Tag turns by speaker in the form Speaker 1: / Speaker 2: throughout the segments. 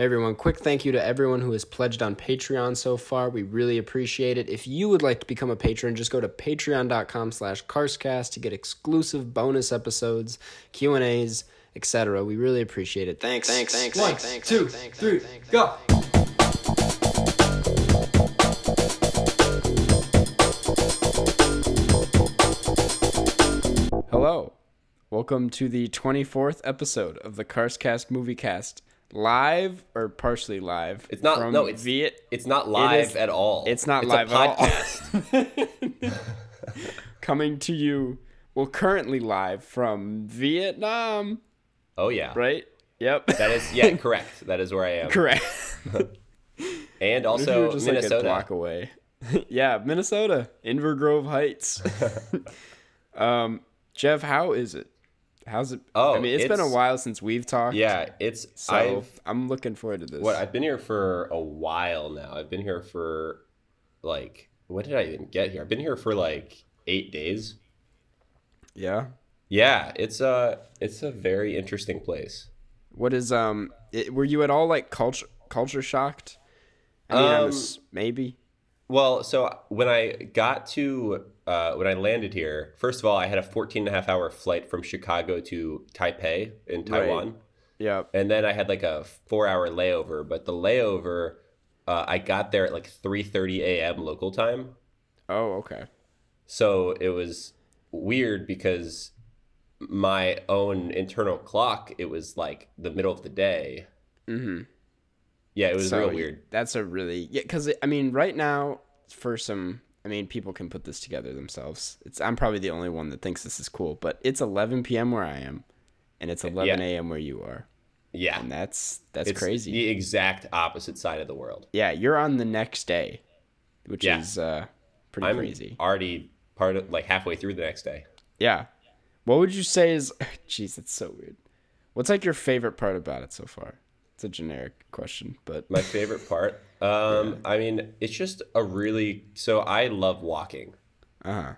Speaker 1: Hey everyone, quick thank you to everyone who has pledged on Patreon so far. We really appreciate it. If you would like to become a patron, just go to patreon.com slash carscast to get exclusive bonus episodes, Q&As, etc. We really appreciate it. Thanks, thanks, thanks,
Speaker 2: One,
Speaker 1: thanks,
Speaker 2: two,
Speaker 1: thanks,
Speaker 2: three,
Speaker 1: thanks,
Speaker 2: go.
Speaker 1: Hello. Welcome to the 24th episode of the Carscast Moviecast. Live or partially live?
Speaker 3: It's not. no, it's
Speaker 1: Viet.
Speaker 3: It's not live
Speaker 1: is-
Speaker 3: at all.
Speaker 1: It's not
Speaker 3: it's
Speaker 1: live
Speaker 3: a
Speaker 1: at all.
Speaker 3: podcast.
Speaker 1: Coming to you, well, currently live from Vietnam,
Speaker 3: oh yeah.
Speaker 1: right? Yep.
Speaker 3: That is yeah. Correct. That is where I am.
Speaker 1: Correct.
Speaker 3: And
Speaker 1: What if you
Speaker 3: also
Speaker 1: just like a
Speaker 3: Minnesota.
Speaker 1: block away. yeah, Minnesota, Inver Grove Heights. um, Jeff, how is it? How's it?
Speaker 3: Oh,
Speaker 1: I mean, it's been a while since we've talked.
Speaker 3: yeah, it's
Speaker 1: So
Speaker 3: I've
Speaker 1: I'm looking forward to this.
Speaker 3: what I've been here for a while now. I've been here for like when did I even get here? I've been here for like eight days.
Speaker 1: yeah.
Speaker 3: Yeah, it's a it's a very interesting place.
Speaker 1: What is um? It, were you at all like culture culture shocked? I mean,
Speaker 3: Um,
Speaker 1: maybe.
Speaker 3: Well, so when I got to uh, when I landed here, first of all, I had a 14 and a half hour flight from Chicago to Taipei in Taiwan.
Speaker 1: Yeah.
Speaker 3: and then I had like a four hour layover. But the layover, uh, I got there at like three thirty a.m. local time,
Speaker 1: Oh, okay.
Speaker 3: so it was weird because my own internal clock, it was like the middle of the day.
Speaker 1: Mm-hmm.
Speaker 3: Yeah, it was
Speaker 1: So,
Speaker 3: real weird.
Speaker 1: That's a really yeah, because I mean, right now for some, I mean, people can put this together themselves. It's I'm probably the only one that thinks this is cool, but it's 11 p.m. where I am, and it's 11
Speaker 3: Yeah.
Speaker 1: a.m. where you are,
Speaker 3: Yeah,
Speaker 1: and that's that's
Speaker 3: it's
Speaker 1: crazy.
Speaker 3: The exact opposite side of the world.
Speaker 1: yeah, you're on the next day, which
Speaker 3: Yeah.
Speaker 1: is uh, pretty
Speaker 3: I'm
Speaker 1: crazy.
Speaker 3: already part of like halfway through the next day.
Speaker 1: Yeah. What would you say is? Jeez, that's so weird. What's like your favorite part about it so far? It's a generic question, but
Speaker 3: My favorite part. Um, I mean, it's just a really so I love walking.
Speaker 1: uh huh.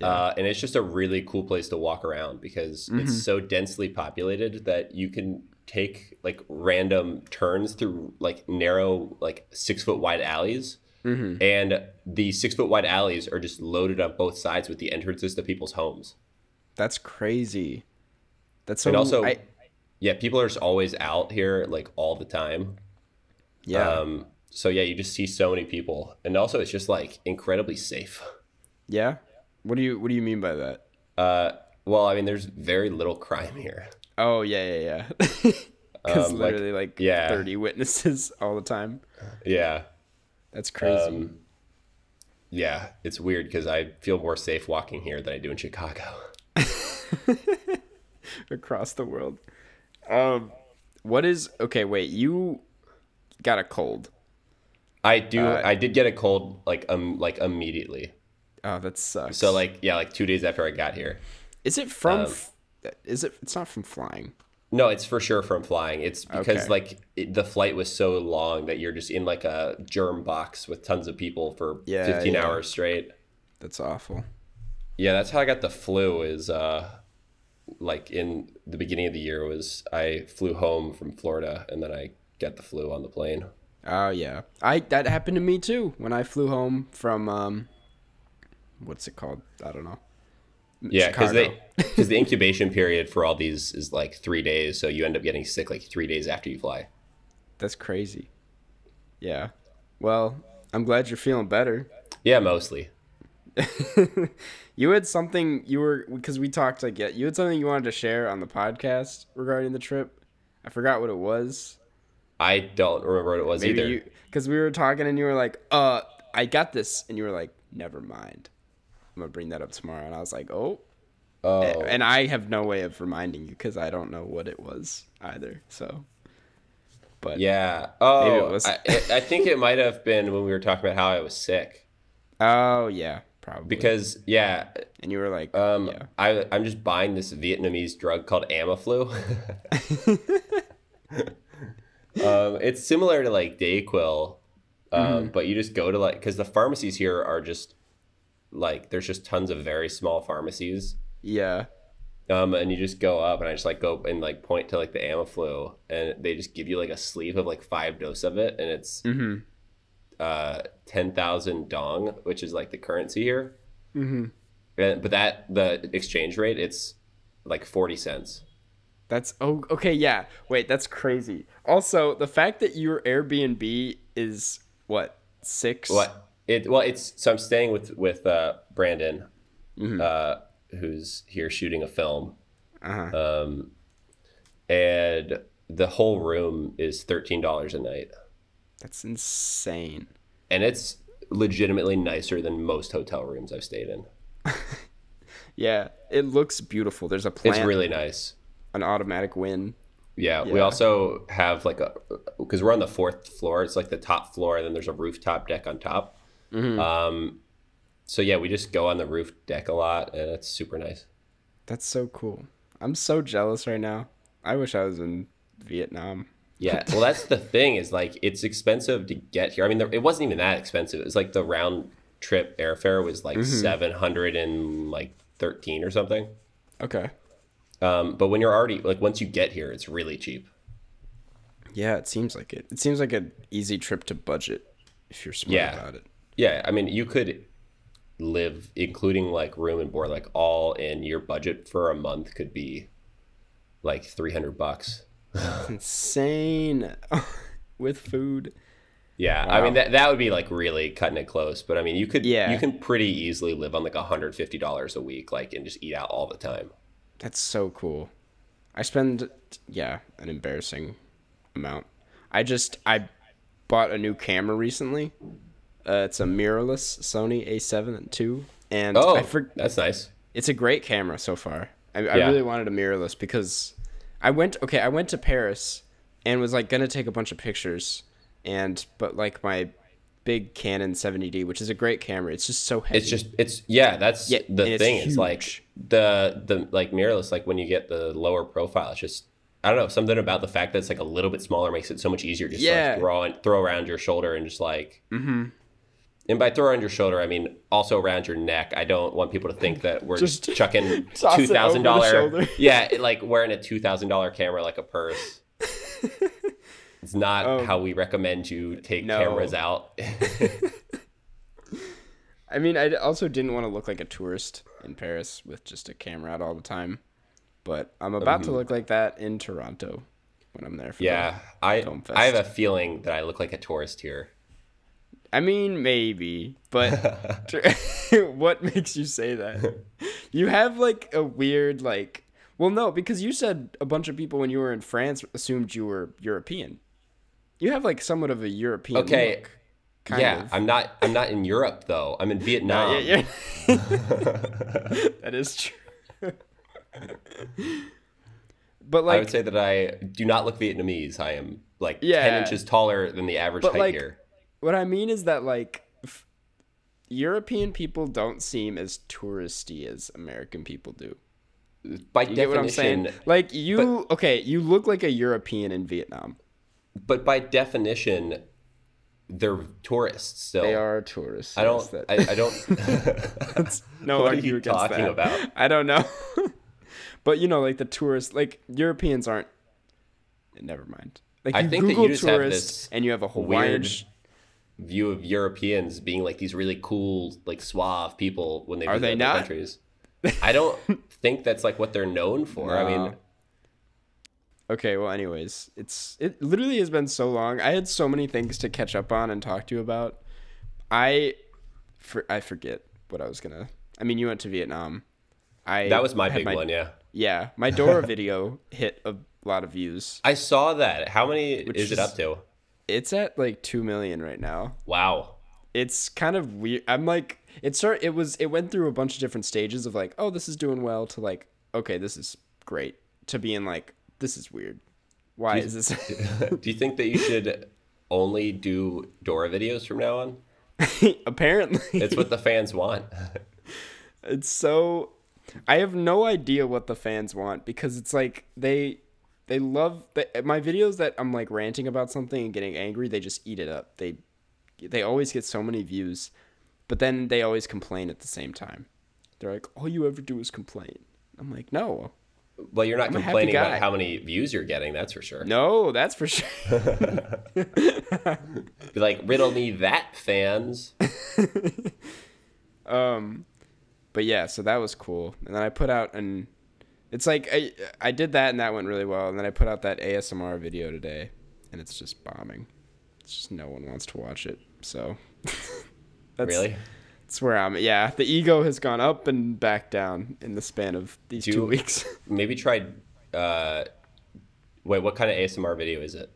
Speaker 3: Uh, and it's just a really cool place to walk around because
Speaker 1: Mm-hmm.
Speaker 3: it's so densely populated that you can take like random turns through like narrow, like six foot wide alleys.
Speaker 1: Mm-hmm.
Speaker 3: And the six foot wide alleys are just loaded on both sides with the entrances to people's homes.
Speaker 1: That's crazy. That's so.
Speaker 3: and also,
Speaker 1: I,
Speaker 3: yeah, people are just always out here like all the time.
Speaker 1: Yeah.
Speaker 3: Um, so yeah, you just see so many people, and also it's just like incredibly safe.
Speaker 1: Yeah. What do you What do you mean by that?
Speaker 3: Uh, well, I mean, there's very little crime here.
Speaker 1: Oh yeah, yeah, yeah. Because
Speaker 3: Um, like,
Speaker 1: literally, like,
Speaker 3: yeah.
Speaker 1: thirty witnesses all the time.
Speaker 3: Yeah,
Speaker 1: That's crazy.
Speaker 3: um, yeah, it's weird because I feel more safe walking here than I do in Chicago.
Speaker 1: Across the world. Um, what is okay? Wait, you got a cold.
Speaker 3: I do.
Speaker 1: Uh,
Speaker 3: I did get a cold like um like immediately.
Speaker 1: Oh, that sucks.
Speaker 3: So like yeah, like two days after I got here.
Speaker 1: is it from?
Speaker 3: um,
Speaker 1: f- is it? It's not from flying.
Speaker 3: No, it's for sure from flying. It's because
Speaker 1: Okay.
Speaker 3: like it, the flight was so long that you're just in like a germ box with tons of people for
Speaker 1: Yeah,
Speaker 3: 15
Speaker 1: yeah.
Speaker 3: hours straight.
Speaker 1: That's awful.
Speaker 3: Yeah, that's how I got the flu. Is uh, like in the beginning of the year was I flew home from Florida and then I got the flu on the plane.
Speaker 1: Oh yeah, I that happened to me too when I flew home from um, what's it called? I don't know.
Speaker 3: Yeah, because they because the incubation period for all these is like three days, so you end up getting sick like three days after you fly.
Speaker 1: That's crazy. Yeah. Well, I'm glad you're feeling better.
Speaker 3: Yeah, mostly.
Speaker 1: you had something you were because we talked like yeah, you had something you wanted to share on the podcast regarding the trip. I forgot what it was.
Speaker 3: I don't remember what it was
Speaker 1: Maybe
Speaker 3: either.
Speaker 1: because we were talking and you were like, "Uh, I got this," and you were like, "Never mind, I'm gonna bring that up tomorrow." And I was like, "Oh,"
Speaker 3: oh,
Speaker 1: and I have no way of reminding you because I don't know what it was either. So, but
Speaker 3: yeah. Oh,
Speaker 1: Maybe it was.
Speaker 3: I, I think it might have been when we were talking about how I was sick
Speaker 1: oh yeah, probably
Speaker 3: because yeah,
Speaker 1: and you were like,
Speaker 3: um,
Speaker 1: yeah,
Speaker 3: I I'm just buying this Vietnamese drug called Ameflu. um, it's similar to like Dayquil, um,
Speaker 1: Mm-hmm.
Speaker 3: but you just go to like because the pharmacies here are just like there's just tons of very small pharmacies,
Speaker 1: yeah,
Speaker 3: Um, and you just go up, and I just like go and like point to like the Ameflu, and they just give you like a sleeve of like five dose of it, and it's
Speaker 1: Mm-hmm.
Speaker 3: uh ten thousand dong, which is like the currency here.
Speaker 1: Mm-hmm.
Speaker 3: And, but that the exchange rate, it's like forty cents.
Speaker 1: That's oh okay yeah. Wait, that's crazy. Also, the fact that your Airbnb is what six?
Speaker 3: What it? Well, it's so I'm staying with with uh, Brandon,
Speaker 1: Mm-hmm.
Speaker 3: uh, who's here shooting a film,
Speaker 1: Uh-huh.
Speaker 3: um, and the whole room is thirteen dollars a night,
Speaker 1: That's insane.
Speaker 3: and it's legitimately nicer than most hotel rooms I've stayed in.
Speaker 1: Yeah, it looks beautiful. There's a plant,
Speaker 3: It's really nice.
Speaker 1: An automatic win.
Speaker 3: Yeah, we also have like a because we're on the fourth floor. It's like the top floor, and then there's a rooftop deck on top.
Speaker 1: Mm-hmm.
Speaker 3: Um, so yeah, we just go on the roof deck a lot, and it's super nice.
Speaker 1: That's so cool. I'm so jealous right now. I wish I was in Vietnam.
Speaker 3: Yeah, well, that's the thing is like it's expensive to get here. I mean, the, it wasn't even that expensive. It was like the round trip airfare was like seven hundred and like thirteen or something.
Speaker 1: Okay.
Speaker 3: Um, but when you're already like once you get here, it's really cheap.
Speaker 1: Yeah, it seems like it. It seems like an easy trip to budget if you're smart
Speaker 3: Yeah.
Speaker 1: about it.
Speaker 3: Yeah, I mean, you could live, including like room and board, like all in your budget for a month could be like 300 bucks.
Speaker 1: Insane with food.
Speaker 3: Yeah, I mean, that, that would be like really cutting it close. But I mean, you could,
Speaker 1: Yeah.
Speaker 3: you can pretty easily live on like $150 a week, like, and just eat out all the time.
Speaker 1: That's so cool. I spend yeah, an embarrassing amount. I just I bought a new camera recently. Uh, it's a mirrorless Sony A7 II, and
Speaker 3: Oh,
Speaker 1: I for,
Speaker 3: that's nice.
Speaker 1: it's a great camera so far. I, I
Speaker 3: Yeah.
Speaker 1: really wanted a mirrorless because I went okay. I went to Paris and was like gonna take a bunch of pictures, and but like my big Canon 70D, which is a great camera, it's just so heavy.
Speaker 3: It's just, it's, yeah, that's
Speaker 1: Yeah,
Speaker 3: the
Speaker 1: and it's
Speaker 3: thing. It's like. The, the, like mirrorless, like when you get the lower profile, it's just, I don't know, something about the fact that it's like a little bit smaller makes it so much easier to just
Speaker 1: Yeah.
Speaker 3: like throw, and throw around your shoulder and just like, mm-hmm. And by throw around your shoulder, I mean also around your neck. I don't want people to think that we're
Speaker 1: Just
Speaker 3: just chucking two thousand dollar. Yeah, like wearing a two thousand dollar camera like a purse. it's not
Speaker 1: Oh.
Speaker 3: how we recommend you take
Speaker 1: No.
Speaker 3: cameras out.
Speaker 1: I mean, I also didn't want to look like a tourist in Paris with just a camera out all the time, but I'm about to mm-hmm. look like that in Toronto when I'm there. For
Speaker 3: yeah, I
Speaker 1: Film
Speaker 3: I have a feeling that I look like a tourist here.
Speaker 1: I mean, maybe, but what makes you say that? You have like a weird like. Well, no, because you said a bunch of people when you were in France assumed you were European. You have like somewhat of a European
Speaker 3: Okay,
Speaker 1: look. Kind
Speaker 3: yeah,
Speaker 1: of.
Speaker 3: I'm not. I'm not in Europe though. I'm in Vietnam.
Speaker 1: Yeah, yeah. that is true. but like, I
Speaker 3: would say that I do not look Vietnamese. I am like
Speaker 1: Yeah.
Speaker 3: ten inches taller than the average height
Speaker 1: like,
Speaker 3: here.
Speaker 1: what I mean is that like f- European people don't seem as touristy as American people do.
Speaker 3: By
Speaker 1: You get what I'm
Speaker 3: definition,
Speaker 1: saying? Like you okay, you look like a European in Vietnam.
Speaker 3: but by definition, they're tourists still.
Speaker 1: They are tourists.
Speaker 3: I don't.
Speaker 1: yes, that-
Speaker 3: I, I don't.
Speaker 1: That's no
Speaker 3: What are you talking
Speaker 1: that.
Speaker 3: about?
Speaker 1: I don't know. but you know, like the tourists, like Europeans aren't. Never mind. Like
Speaker 3: I
Speaker 1: you
Speaker 3: think that you
Speaker 1: Google
Speaker 3: just have
Speaker 1: tourist
Speaker 3: this
Speaker 1: and you have a Hawaiian.
Speaker 3: weird
Speaker 1: sh-
Speaker 3: view of Europeans being like these really cool, like suave people when they
Speaker 1: Are
Speaker 3: visit
Speaker 1: they
Speaker 3: other
Speaker 1: not?
Speaker 3: countries. I don't think that's like what they're known for. I mean,
Speaker 1: No. Okay, well, anyways, it's it literally has been so long. I had so many things to catch up on and talk to you about. I, for, I forget what I was gonna. I mean, you went to Vietnam. I
Speaker 3: that was my big one. Yeah,
Speaker 1: Yeah, my Dora video hit a lot of views.
Speaker 3: I saw that. How many is it up to?
Speaker 1: It's at like two million right now.
Speaker 3: Wow.
Speaker 1: It's kind of weird. I'm like, it start. It was. It went through a bunch of different stages of like, oh, this is doing well to like, okay, this is great to being like, this is weird. Why is this?
Speaker 3: Do you think that you should only do Dora videos from now on?
Speaker 1: Apparently,
Speaker 3: It's what the fans want.
Speaker 1: it's so. I have no idea what the fans want because it's like they they love the, my videos that I'm like ranting about something and getting angry. They just eat it up. They they always get so many views, but then they always complain at the same time. They're like, all you ever do is complain. I'm like, no,
Speaker 3: Well, you're not
Speaker 1: I'm
Speaker 3: complaining about how many views you're getting, that's for sure.
Speaker 1: no, that's for sure.
Speaker 3: Be like, riddle me that, fans.
Speaker 1: um, but yeah, so that was cool. And then I put out an, it's like I I did that and that went really well. And then I put out that ASMR video today, and it's just bombing. It's just no one wants to watch it. So that's
Speaker 3: really?
Speaker 1: That's where I'm. Yeah, the ego has gone up and back down in the span of these
Speaker 3: Do-
Speaker 1: two weeks.
Speaker 3: Maybe try. Uh, wait, what kind of ASMR video is it?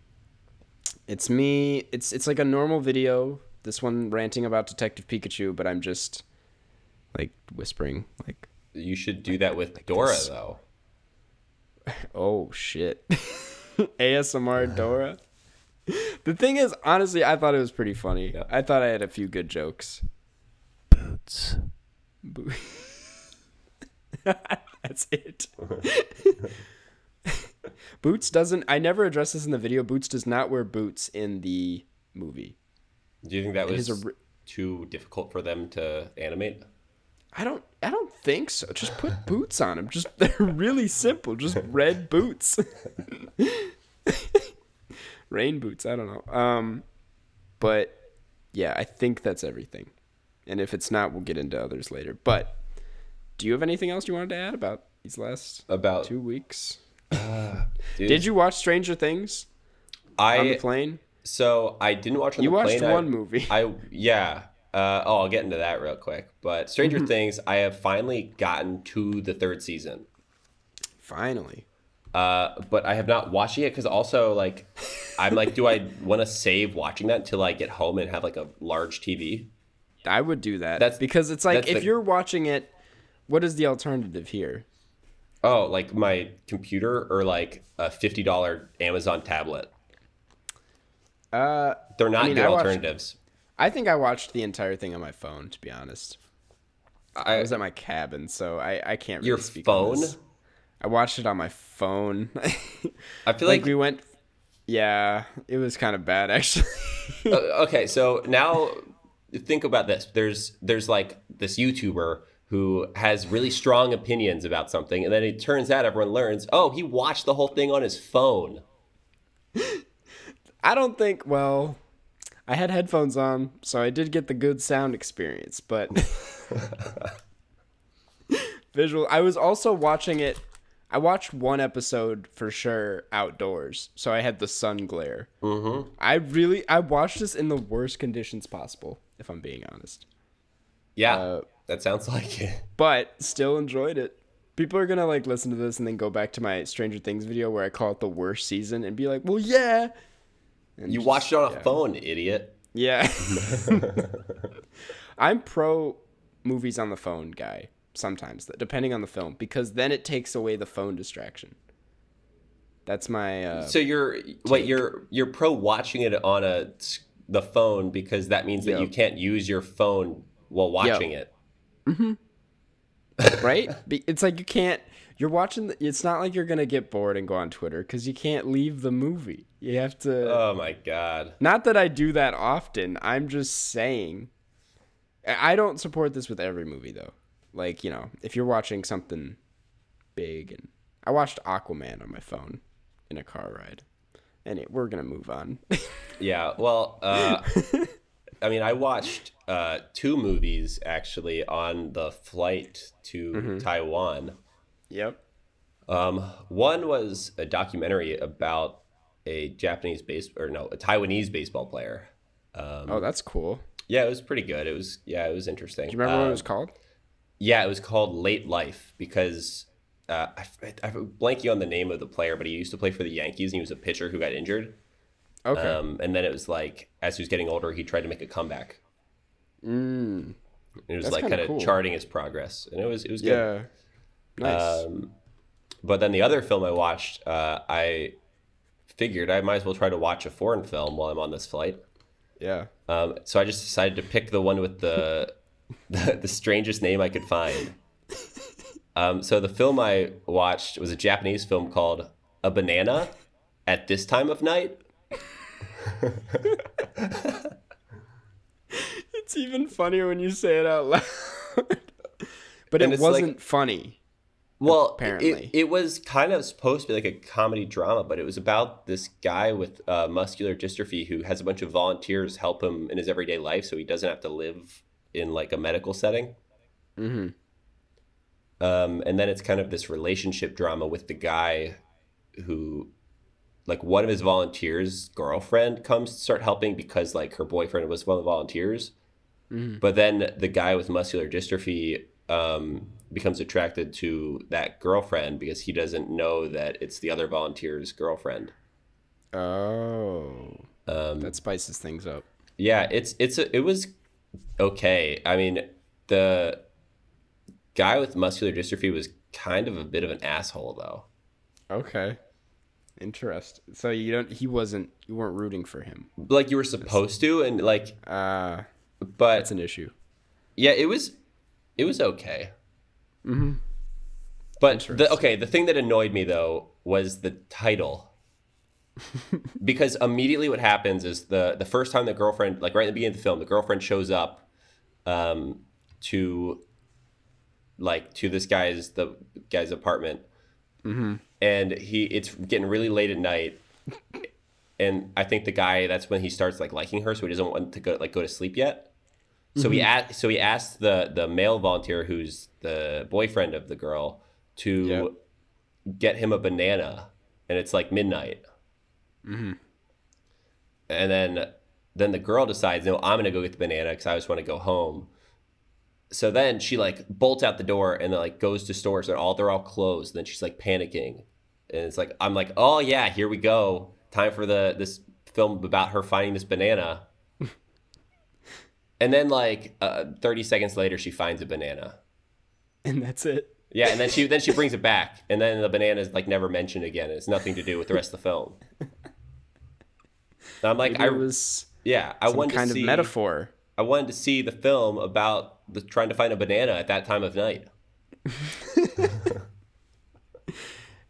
Speaker 1: It's me. It's it's like a normal video. This one ranting about Detective Pikachu, but I'm just like whispering, like,
Speaker 3: You should do that with Dora,
Speaker 1: this.
Speaker 3: though.
Speaker 1: "Oh shit." ASMR Dora. The thing is, honestly, I thought it was pretty funny.
Speaker 3: Yeah.
Speaker 1: I thought I had a few good jokes.
Speaker 3: Boots.
Speaker 1: Bo- That's it. Boots doesn't. I never addressed this in the video. Boots does not wear boots in the movie.
Speaker 3: Do you think that was
Speaker 1: a. ri-
Speaker 3: too difficult for them to animate?
Speaker 1: I don't. I don't think so. Just put boots on him. Just they're really simple. Just red boots. Rain boots. I don't know. Um, but yeah, I think that's everything. And if it's not, we'll get into others later. But do you have anything else you wanted to add about these last
Speaker 3: About
Speaker 1: two weeks?
Speaker 3: dude,
Speaker 1: Did you watch Stranger Things I on the
Speaker 3: I
Speaker 1: plane?
Speaker 3: so I didn't watch on
Speaker 1: You
Speaker 3: the
Speaker 1: watched
Speaker 3: plane. I-
Speaker 1: one movie.
Speaker 3: I yeah. Uh, oh, I'll get into that real quick. But Stranger
Speaker 1: Mm-hmm.
Speaker 3: Things, I have finally gotten to the third season.
Speaker 1: Finally.
Speaker 3: Uh, but I have not watched it yet because also like I'm like, do I want to save watching that until I get home and have like a large TV?
Speaker 1: I would do that.
Speaker 3: That's-
Speaker 1: because it's like if
Speaker 3: the-
Speaker 1: you're watching it, what is the alternative here?
Speaker 3: Oh, like my computer or like a fifty dollar Amazon tablet.
Speaker 1: Uh,
Speaker 3: They're not
Speaker 1: I mean,
Speaker 3: good
Speaker 1: I watched-
Speaker 3: alternatives.
Speaker 1: I think I watched the entire thing on my phone. To be honest, I
Speaker 3: I,
Speaker 1: was at my cabin, so I I can't. Really
Speaker 3: your phone?
Speaker 1: I watched it on my phone.
Speaker 3: I feel
Speaker 1: like
Speaker 3: like,
Speaker 1: we went. Yeah, it was kind of bad actually.
Speaker 3: Uh, okay, so now think about this. There's there's like this YouTuber who has really strong opinions about something, and then it turns out everyone learns, oh, he watched the whole thing on his phone.
Speaker 1: I don't think. Well, I had headphones on, so I did get the good sound experience, but visual. I was also watching it. I watched one episode for sure outdoors, so I had the sun glare. Mm-hmm. I really, I watched this in the worst conditions possible, if I'm being honest.
Speaker 3: Yeah,
Speaker 1: Uh,
Speaker 3: that sounds like it.
Speaker 1: But still enjoyed it. People are gonna like listen to this and then go back to my Stranger Things video where I call it the worst season and be like, "Well, yeah." And
Speaker 3: You
Speaker 1: just-
Speaker 3: watched it on a phone, idiot.
Speaker 1: Yeah. I'm pro movies on the phone guy sometimes, depending on the film, because then it takes away the phone distraction. That's my. Uh,
Speaker 3: So you're wait, you're you're pro watching it on a the phone because that means that
Speaker 1: Yep.
Speaker 3: you can't use your phone while watching it.
Speaker 1: right? It's like you can't. You're watching. The, it's not like you're gonna get bored and go on Twitter because you can't leave the movie. You have to.
Speaker 3: Oh my god.
Speaker 1: Not that I do that often. I'm just saying. I I don't support this with every movie though. Like you know, if you're watching something big, and I watched Aquaman on my phone in a car ride. And it, we're gonna move on.
Speaker 3: Yeah, well, uh, I mean, I watched uh, two movies actually on the flight to
Speaker 1: Mm-hmm.
Speaker 3: Taiwan.
Speaker 1: yep.
Speaker 3: Um, one was a documentary about a Japanese base or no, a Taiwanese baseball player. Um,
Speaker 1: Oh, that's cool.
Speaker 3: yeah, it was pretty good. It was yeah, it was interesting.
Speaker 1: Do you remember what
Speaker 3: Um,
Speaker 1: it was called?
Speaker 3: Yeah, it was called Late Life because uh, I, I'm blanking on the name of the player, but he used to play for the Yankees and he was a pitcher who got injured.
Speaker 1: Okay.
Speaker 3: Um, and then it was like as he was getting older, he tried to make a comeback.
Speaker 1: mm,
Speaker 3: It was
Speaker 1: That's
Speaker 3: like kind of
Speaker 1: cool.
Speaker 3: charting his progress, and it was it was good.
Speaker 1: yeah. Nice.
Speaker 3: Um, but then the other film I watched, uh, I figured I might as well try to watch a foreign film while I'm on this flight.
Speaker 1: yeah.
Speaker 3: Um, so I just decided to pick the one with the the, the strangest name I could find. Um, so the film I watched was a Japanese film called A Banana at This Time of Night.
Speaker 1: It's even funnier when you say it out loud. but
Speaker 3: And
Speaker 1: it wasn't funny.
Speaker 3: Well,
Speaker 1: apparently.
Speaker 3: it, it was kind of supposed to be like a comedy drama, but it was about this guy with uh, muscular dystrophy who has a bunch of volunteers help him in his everyday life, so he doesn't have to live in like a medical setting.
Speaker 1: Mm-hmm.
Speaker 3: Um, and then it's kind of this relationship drama with the guy who, like, one of his volunteers' girlfriend comes to start helping because like her boyfriend was one of the volunteers.
Speaker 1: Mhm.
Speaker 3: But then the guy with muscular dystrophy um, becomes attracted to that girlfriend because he doesn't know that it's the other volunteer's girlfriend.
Speaker 1: Oh,
Speaker 3: Um,
Speaker 1: that spices things up.
Speaker 3: yeah, it's it's a, it was okay. I mean, the guy with muscular dystrophy was kind of a bit of an asshole though.
Speaker 1: Okay, interest. So you don't. He wasn't. You weren't rooting for him.
Speaker 3: Like you were supposed to, and like,
Speaker 1: Uh
Speaker 3: but
Speaker 1: that's an issue.
Speaker 3: yeah, it was it was okay.
Speaker 1: Mm-hmm.
Speaker 3: But the, okay, the thing that annoyed me though was the title. Because immediately what happens is the the first time the girlfriend, like right in the beginning of the film, the girlfriend shows up um, to like to this guy's the guy's apartment,
Speaker 1: Mm-hmm.
Speaker 3: and he it's getting really late at night, and I think the guy that's when he starts like liking her, so he doesn't want to go like go to sleep yet. So he asked. So he asked the the male volunteer, who's the boyfriend of the girl, to
Speaker 1: Yep.
Speaker 3: get him a banana, and it's like midnight.
Speaker 1: Mm-hmm.
Speaker 3: And then then the girl decides, no, I'm gonna go get the banana because I just want to go home. So then she like bolts out the door and then like goes to stores and all they're all closed. And then she's like panicking, and it's like I'm like, oh yeah, here we go. Time for the this film about her finding this banana. and then like uh, 30 seconds later, she finds a banana.
Speaker 1: And that's it.
Speaker 3: Yeah, and then she then she brings it back, and then the banana is like never mentioned again. It's nothing to do with the rest of the film. And I'm like,
Speaker 1: Maybe
Speaker 3: I
Speaker 1: was
Speaker 3: yeah, I
Speaker 1: some
Speaker 3: wanted
Speaker 1: kind
Speaker 3: to see
Speaker 1: of metaphor.
Speaker 3: I wanted to see the film about the trying to find a banana at that time of night.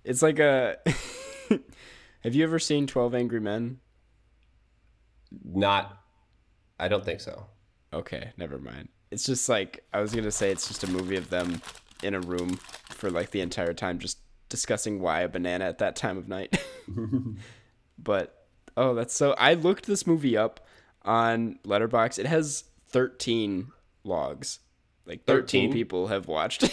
Speaker 1: It's like a. Have you ever seen Twelve Angry Men?
Speaker 3: Not, I don't think so.
Speaker 1: Okay, never mind. It's just like I was gonna say. It's just a movie of them in a room for like the entire time, just discussing why a banana at that time of night. but oh, that's so. I looked this movie up on Letterboxd. It has thirteen logs. Like thirteen
Speaker 3: 13?
Speaker 1: people have watched.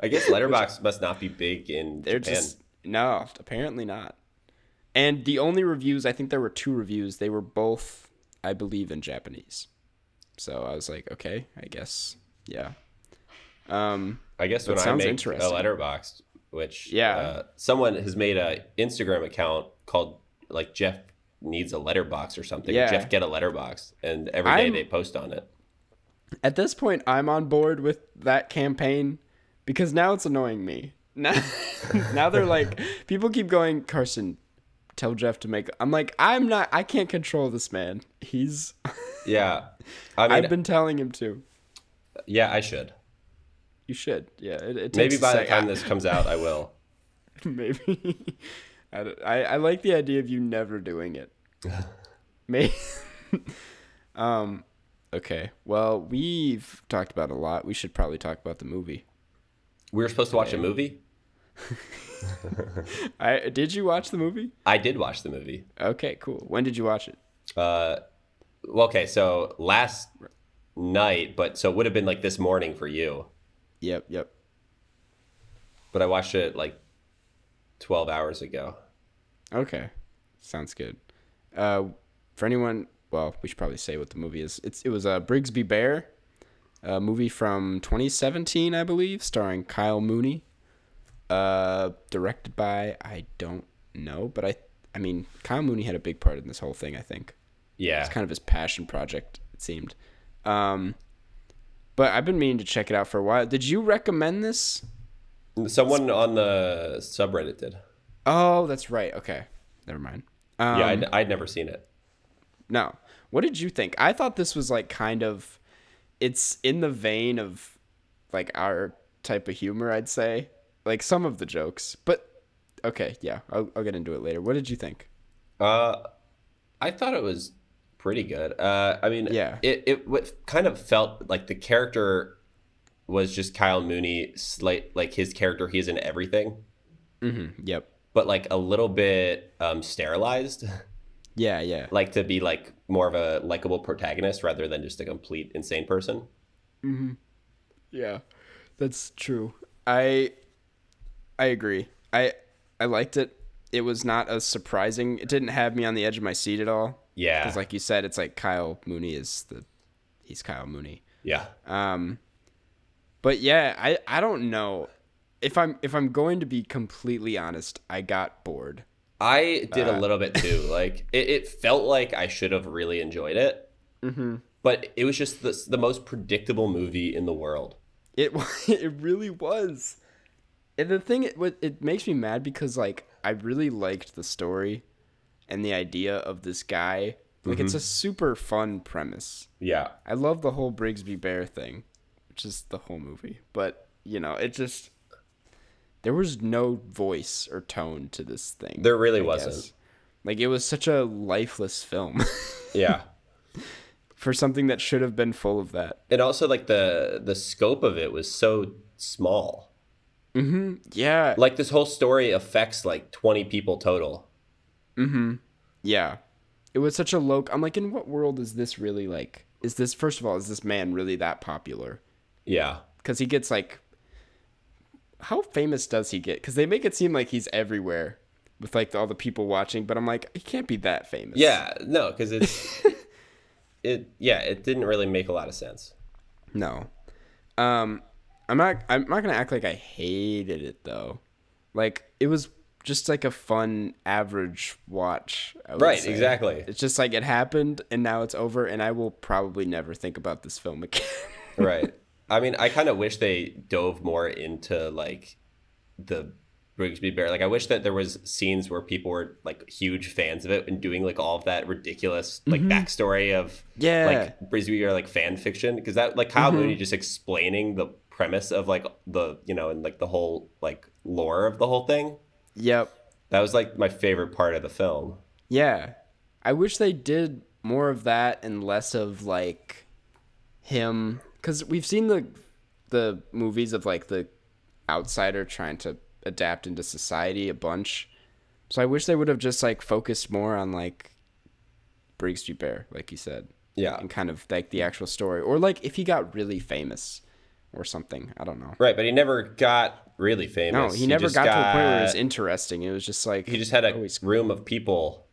Speaker 3: I guess Letterboxd must not be big in
Speaker 1: They're
Speaker 3: Japan.
Speaker 1: just no, apparently not. And the only reviews, I think there were two reviews. They were both, I believe, in Japanese. So I was like, okay, I guess, yeah. Um,
Speaker 3: I guess when I make a. Letterboxd, which
Speaker 1: Yeah.
Speaker 3: uh, someone has made a Instagram account called like Jeff needs a Letterboxd or something.
Speaker 1: Yeah.
Speaker 3: Jeff get a Letterboxd, and every day they post on it.
Speaker 1: at this point, I'm on board with that campaign because now it's annoying me. Now, now they're like, people keep going, Carson, tell Jeff to make. I'm like, I'm not. I can't control this man. He's.
Speaker 3: Yeah, I mean,
Speaker 1: I've been telling him to.
Speaker 3: yeah, I should.
Speaker 1: You should. Yeah. It, it
Speaker 3: Maybe by the time this comes out, I will.
Speaker 1: Maybe. I, I, I like the idea of you never doing it. Maybe. um, okay. Well, we've talked about a lot. We should probably talk about the movie.
Speaker 3: We were supposed to watch a movie.
Speaker 1: I did you watch the movie?
Speaker 3: I did watch the movie.
Speaker 1: Okay, cool. When did you watch it?
Speaker 3: Uh, well, okay, so last night, but so it would have been like this morning for you.
Speaker 1: Yep, yep.
Speaker 3: But I watched it like twelve hours ago.
Speaker 1: Okay, sounds good. Uh, for anyone, well, we should probably say what the movie is. It's it was a uh, Brigsby Bear, a movie from 2017, I believe, starring Kyle Mooney. Uh, directed by I don't know, but I I mean Kyle Mooney had a big part in this whole thing. I think
Speaker 3: Yeah,
Speaker 1: it's kind of his passion project. It seemed. Um, but I've been meaning to check it out for a while. Did you recommend this?
Speaker 3: someone on the subreddit did.
Speaker 1: Oh, that's right. Okay, never mind. Um,
Speaker 3: yeah, I'd, I'd never seen it.
Speaker 1: No. What did you think? I thought this was like kind of it's in the vein of like our type of humor, I'd say. Like some of the jokes. But okay, yeah, I'll, I'll get into it later. What did you think?
Speaker 3: Uh, I thought it was pretty good. Uh, I mean,
Speaker 1: Yeah.
Speaker 3: it it what kind of felt like the character was just Kyle Mooney, slight like his character. He's in everything, Mm-hmm.
Speaker 1: Yep.
Speaker 3: but like a little bit um, sterilized,
Speaker 1: Yeah, yeah.
Speaker 3: like to be like more of a likable protagonist rather than just a complete insane person. Hmm.
Speaker 1: Yeah, that's true. I I agree. I I liked it. It was not as surprising. It didn't have me on the edge of my seat at all.
Speaker 3: Yeah,
Speaker 1: Because like you said, it's like Kyle Mooney is the he's Kyle Mooney.
Speaker 3: yeah,
Speaker 1: Um, but yeah, I I don't know if I'm if I'm going to be completely honest. I got bored.
Speaker 3: I did
Speaker 1: Uh,
Speaker 3: a little bit too. Like it, it felt like I should have really enjoyed it,
Speaker 1: Mm-hmm.
Speaker 3: but it was just the, the most predictable movie in the world.
Speaker 1: It it really was. And the thing it it makes me mad because like I really liked the story and the idea of this guy. Like it's a super fun premise.
Speaker 3: Yeah,
Speaker 1: I love the whole Brigsby Bear thing, which is the whole movie. But, you know, it just there was no voice or tone to this thing.
Speaker 3: there really
Speaker 1: I
Speaker 3: wasn't.
Speaker 1: guess. Like it was such a lifeless film
Speaker 3: Yeah.
Speaker 1: for something that should have been full of that.
Speaker 3: and also like the the scope of it was so small Mhm.
Speaker 1: Yeah.
Speaker 3: like this whole story affects like 20 people total
Speaker 1: Yeah. It was such a low I'm like in what world is this really like is this first of all is this man really that popular?
Speaker 3: yeah
Speaker 1: Cuz he gets like how famous does he get? Cuz they make it seem like he's everywhere with like all the people watching, but I'm like he can't be that famous.
Speaker 3: yeah no because it's it yeah it didn't really make a lot of sense
Speaker 1: No. Um I'm not I'm not going to act like I hated it though. Like it was just like a fun average watch.
Speaker 3: Right,
Speaker 1: say.
Speaker 3: exactly.
Speaker 1: It's just like it happened and now it's over and I will probably never think about this film again.
Speaker 3: right i mean i kind of wish they dove more into like the Brigsby Bear. Like, I wish that there was scenes where people were like huge fans of it and doing like all of that ridiculous like backstory of
Speaker 1: Mm-hmm. Yeah. Mm-hmm.
Speaker 3: like Brigsby Bear like fan fiction because that like Kyle Mooney just explaining the premise of like the you know and like the whole like lore of the whole thing.
Speaker 1: Yep.
Speaker 3: That was like my favorite part of the film.
Speaker 1: Yeah. I wish they did more of that and less of like him cuz we've seen the the movies of like the outsider trying to adapt into society a bunch. So I wish they would have just like focused more on like Brigsby Bear like you said
Speaker 3: Yeah.
Speaker 1: and kind of like the actual story or like if he got really famous or something. I don't know.
Speaker 3: Right, but he never got really famous.
Speaker 1: No, he never
Speaker 3: just
Speaker 1: got, to a point where it was interesting. It was just like
Speaker 3: he just had a
Speaker 1: oh,
Speaker 3: room of people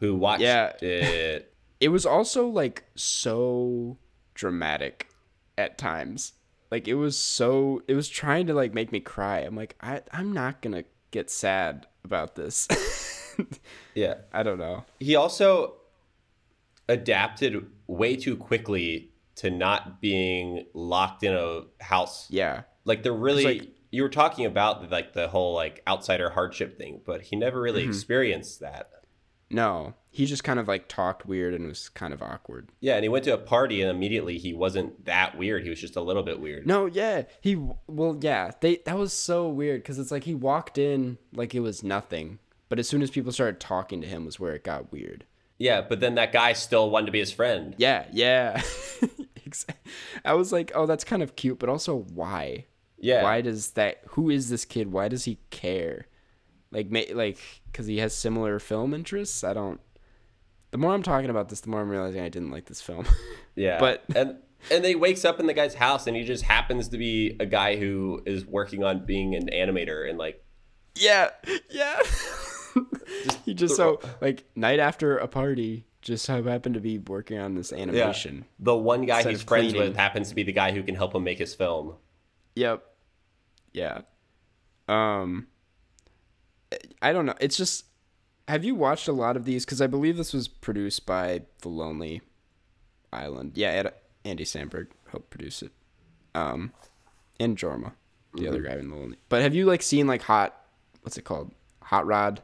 Speaker 3: who watched
Speaker 1: Yeah.
Speaker 3: it.
Speaker 1: it was also like so dramatic at times like it was so it was trying to like make me cry i'm like I, i'm not gonna get sad about this
Speaker 3: Yeah.
Speaker 1: i don't know
Speaker 3: He also adapted way too quickly to not being locked in a house.
Speaker 1: yeah
Speaker 3: Like they're really
Speaker 1: like-
Speaker 3: you were talking about like the whole like outsider hardship thing, but he never really
Speaker 1: Mm-hmm.
Speaker 3: experienced that.
Speaker 1: no he just kind of like talked weird and was kind of awkward
Speaker 3: Yeah, and he went to a party and immediately he wasn't that weird. He was just a little bit weird.
Speaker 1: no yeah he well yeah they that was so weird because it's like he walked in like it was nothing but as soon as people started talking to him was where it got weird
Speaker 3: Yeah, but then that guy still wanted to be his friend.
Speaker 1: yeah yeah i was like oh that's kind of cute but also why
Speaker 3: Yeah.
Speaker 1: why does that who is this kid why does he care like ma- like because he has similar film interests i don't the more i'm talking about this the more i'm realizing i didn't like this film
Speaker 3: Yeah.
Speaker 1: But-
Speaker 3: and and then he wakes up in the guy's house and he just happens to be a guy who is working on being an animator and like
Speaker 1: yeah yeah he just so like night after a party just so happened to be working on this animation
Speaker 3: the one guy
Speaker 1: Instead
Speaker 3: he's friends
Speaker 1: cleaning.
Speaker 3: with happens to be the guy who can help him make his film.
Speaker 1: Yep. Yeah. Um I don't know. It's just have you watched a lot of these cuz I believe this was produced by The Lonely Island. Yeah, Andy Samberg helped produce it. Um and Jorma, the other guy in The Lonely. But have you like seen like Hot what's it called? Hot Rod?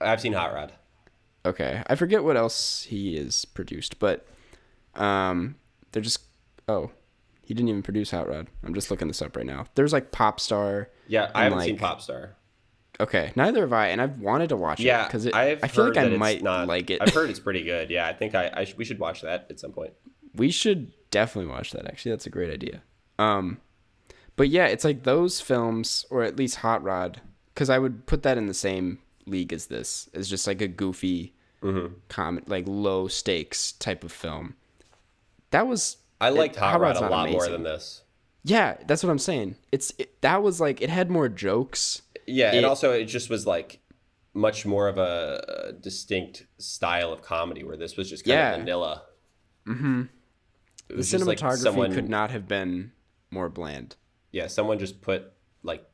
Speaker 3: I've seen Hot Rod.
Speaker 1: Okay. I forget what else he is produced, but um they're just oh, he didn't even produce Hot Rod. I'm just looking this up right now. There's like Pop Star.
Speaker 3: Yeah, I haven't seen
Speaker 1: Pop
Speaker 3: Star.
Speaker 1: Okay, neither have I, and I've wanted to watch
Speaker 3: Yeah,
Speaker 1: it because I feel like I might
Speaker 3: not,
Speaker 1: like it.
Speaker 3: I've heard it's pretty good. Yeah, I think I, I sh- we should watch that at some point.
Speaker 1: we should definitely watch that. Actually, that's a great idea. Um, But yeah, it's like those films, or at least Hot Rod, because I would put that in the same league as this, It's just like a goofy,
Speaker 3: Mm-hmm.
Speaker 1: com- like low stakes type of film. That was
Speaker 3: I liked
Speaker 1: it-
Speaker 3: Hot Rod a lot more than this.
Speaker 1: Yeah, that's what I'm saying. It's it, that was like it had more jokes.
Speaker 3: Yeah, and also it just was like much more of a, distinct style of comedy, where this was just kind
Speaker 1: Yeah.
Speaker 3: of vanilla.
Speaker 1: Mm-hmm. The
Speaker 3: just like
Speaker 1: cinematography
Speaker 3: someone,
Speaker 1: could not have been more bland.
Speaker 3: yeah, someone just put like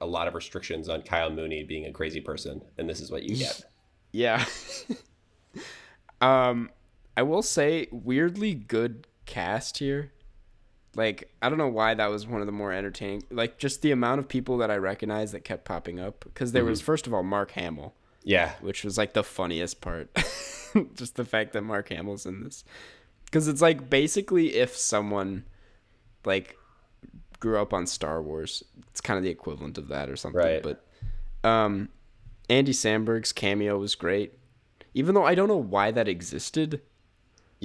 Speaker 3: a lot of restrictions on Kyle Mooney being a crazy person, and this is what you get.
Speaker 1: Yeah. um, I will say weirdly good cast here. Like I don't know why that was one of the more entertaining. Like just the amount of people that I recognized that kept popping up because there was first of all Mark Hamill,
Speaker 3: Yeah,
Speaker 1: which was like the funniest part. just the fact that Mark Hamill's in this. Cuz it's like basically if someone like grew up on Star Wars, it's kind of the equivalent of that or something,
Speaker 3: Right.
Speaker 1: but um Andy Samberg's cameo was great. Even though I don't know why that existed.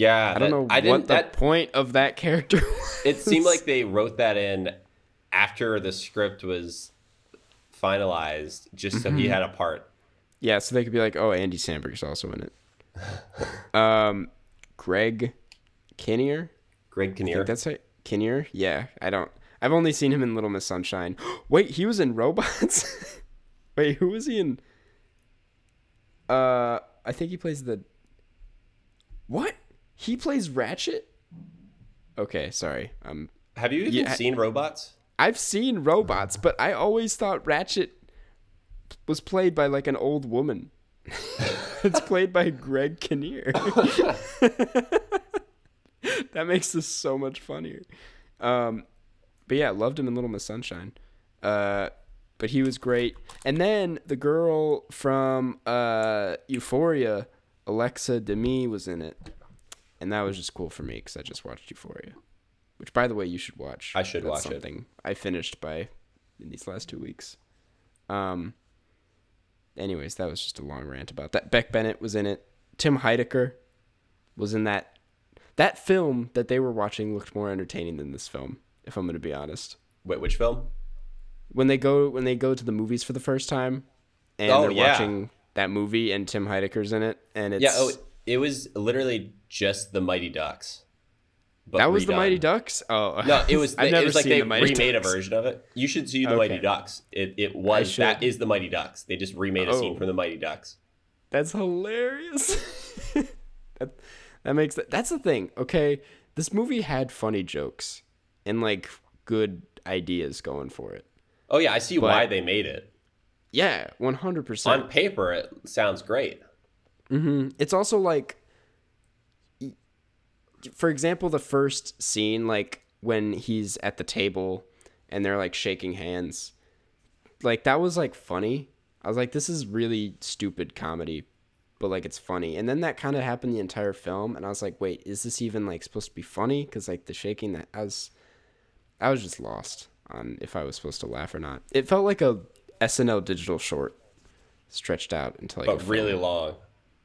Speaker 3: Yeah.
Speaker 1: I don't know
Speaker 3: I
Speaker 1: what the
Speaker 3: That
Speaker 1: point of that character was.
Speaker 3: it seemed like they wrote that in after the script was finalized, just so he
Speaker 1: Mm-hmm.
Speaker 3: had a part.
Speaker 1: Yeah, so they could be like, "Oh, Andy Samberg's also in it." um Greg Kinnear?
Speaker 3: Greg
Speaker 1: I
Speaker 3: Kinnear.
Speaker 1: think that's it. Kinnear? Yeah, I don't I've only seen him in Little Miss Sunshine. Wait, he was in Robots? Wait, who was he in? Uh, I think he plays the. What? He plays Ratchet. Okay, sorry. Um,
Speaker 3: Have you even
Speaker 1: Yeah,
Speaker 3: seen Robots?
Speaker 1: I've seen Robots, but I always thought Ratchet was played by like an old woman. it's played by Greg Kinnear. that makes this so much funnier. Um, but yeah, loved him in Little Miss Sunshine. Uh, but he was great. And then the girl from uh, Euphoria, Alexa Demie, was in it, and that was just cool for me because I just watched Euphoria, which by the way you should watch.
Speaker 3: I should
Speaker 1: That's
Speaker 3: watch it.
Speaker 1: something I finished by in these last two weeks. Um. Anyways, that was just a long rant about that. Beck Bennett was in it. Tim Heidecker was in that. That film that they were watching looked more entertaining than this film, if I'm going to be honest.
Speaker 3: Wait, which film?
Speaker 1: When they go when they go to the movies for the first time, and
Speaker 3: Oh,
Speaker 1: they're
Speaker 3: yeah.
Speaker 1: watching that movie, and Tim Heidecker's in it, and it's
Speaker 3: Yeah. Oh, it was literally just the Mighty Ducks. But
Speaker 1: that was the. Mighty Ducks. Oh
Speaker 3: No, it was.
Speaker 1: I've
Speaker 3: it
Speaker 1: never
Speaker 3: was like
Speaker 1: seen
Speaker 3: they
Speaker 1: the Mighty
Speaker 3: remade
Speaker 1: Ducks.
Speaker 3: a version of it. You should see the
Speaker 1: Okay.
Speaker 3: Mighty Ducks. It it was that is the Mighty Ducks. They just remade a scene
Speaker 1: Oh.
Speaker 3: from the Mighty Ducks.
Speaker 1: That's hilarious. that, that makes that. That's the thing. Okay, this movie had funny jokes and like good ideas going for it.
Speaker 3: Oh yeah, I see
Speaker 1: But-
Speaker 3: why they made it.
Speaker 1: Yeah, one hundred percent.
Speaker 3: On paper, it sounds great.
Speaker 1: Mm-hmm. It's also like, for example, the first scene, like when he's at the table and they're like shaking hands, like that was like funny. I was like, this is really stupid comedy, but like it's funny. And then that kind of happened the entire film, and I was like, wait, is this even like supposed to be funny? Because like the shaking that I was, I was just lost on if I was supposed to laugh or not. It felt like a SNL digital short stretched out into like a
Speaker 3: But really long.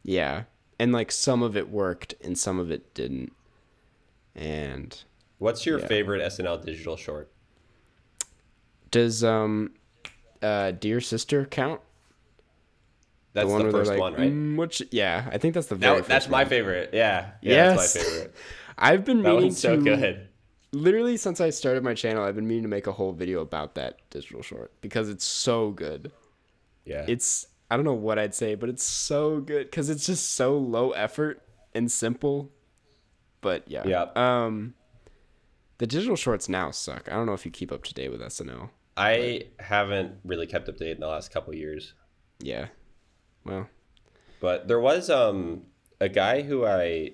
Speaker 1: Yeah. And like some of it worked and some of it didn't. And
Speaker 3: What's your
Speaker 1: Yeah.
Speaker 3: favorite SNL digital short?
Speaker 1: does um uh Dear Sister count?
Speaker 3: That's the,
Speaker 1: where they're
Speaker 3: first
Speaker 1: like,
Speaker 3: one, right?
Speaker 1: "Mm, which yeah, I think that's the very
Speaker 3: That, that's my
Speaker 1: one.
Speaker 3: favorite. Yeah, yeah,
Speaker 1: Yes.
Speaker 3: that's my favorite.
Speaker 1: I've been
Speaker 3: That
Speaker 1: meaning
Speaker 3: one's so good.
Speaker 1: literally since I started my channel, I've been meaning to make a whole video about that digital short because it's so good.
Speaker 3: Yeah,
Speaker 1: It's I don't know what I'd say, but it's so good cuz it's just so low effort and simple. But yeah.
Speaker 3: Yeah.
Speaker 1: Um the digital shorts now suck. I don't know if you keep up to date with SNL.
Speaker 3: I haven't really kept up to date in the last couple years,
Speaker 1: Yeah. Well,
Speaker 3: but there was um a guy who I